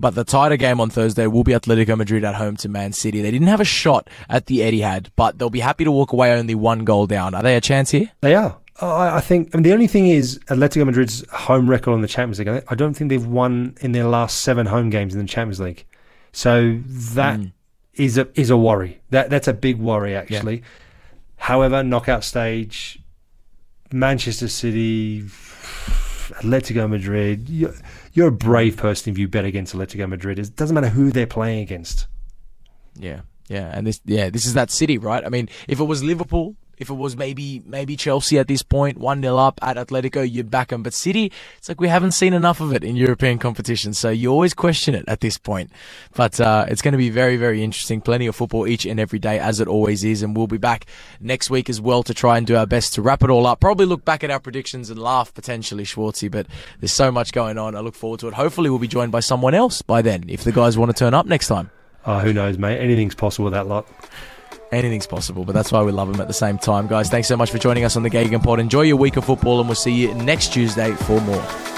But the tighter game on Thursday will be Atletico Madrid at home to Man City. They didn't have a shot at the Etihad, but they'll be happy to walk away only one goal down. Are they a chance here? They are. I, I think. I mean, the only thing is Atletico Madrid's home record in the Champions League. I don't think they've won in their last seven home games in the Champions League. So that hmm. is a is a worry. That that's a big worry actually. However, knockout stage, Manchester City, Atletico Madrid. You're, you're a brave person if you bet against Atletico Madrid. It doesn't matter who they're playing against. Yeah, yeah, and this, yeah, this is that city, right? I mean, if it was Liverpool, if it was maybe maybe Chelsea at this point, one 0 up at Atletico, you'd back them. But City, it's like we haven't seen enough of it in European competition, so you always question it at this point. But uh, it's going to be very, very interesting. Plenty of football each and every day, as it always is, and we'll be back next week as well to try and do our best to wrap it all up. Probably look back at our predictions and laugh potentially, Schwarzy. But there's so much going on. I look forward to it. Hopefully, we'll be joined by someone else by then if the guys want to turn up next time. Oh, who knows, mate? Anything's possible with that lot. Anything's possible, but that's why we love them at the same time. Guys, thanks so much for joining us on the GegenPod. Enjoy your week of football, and we'll see you next Tuesday for more.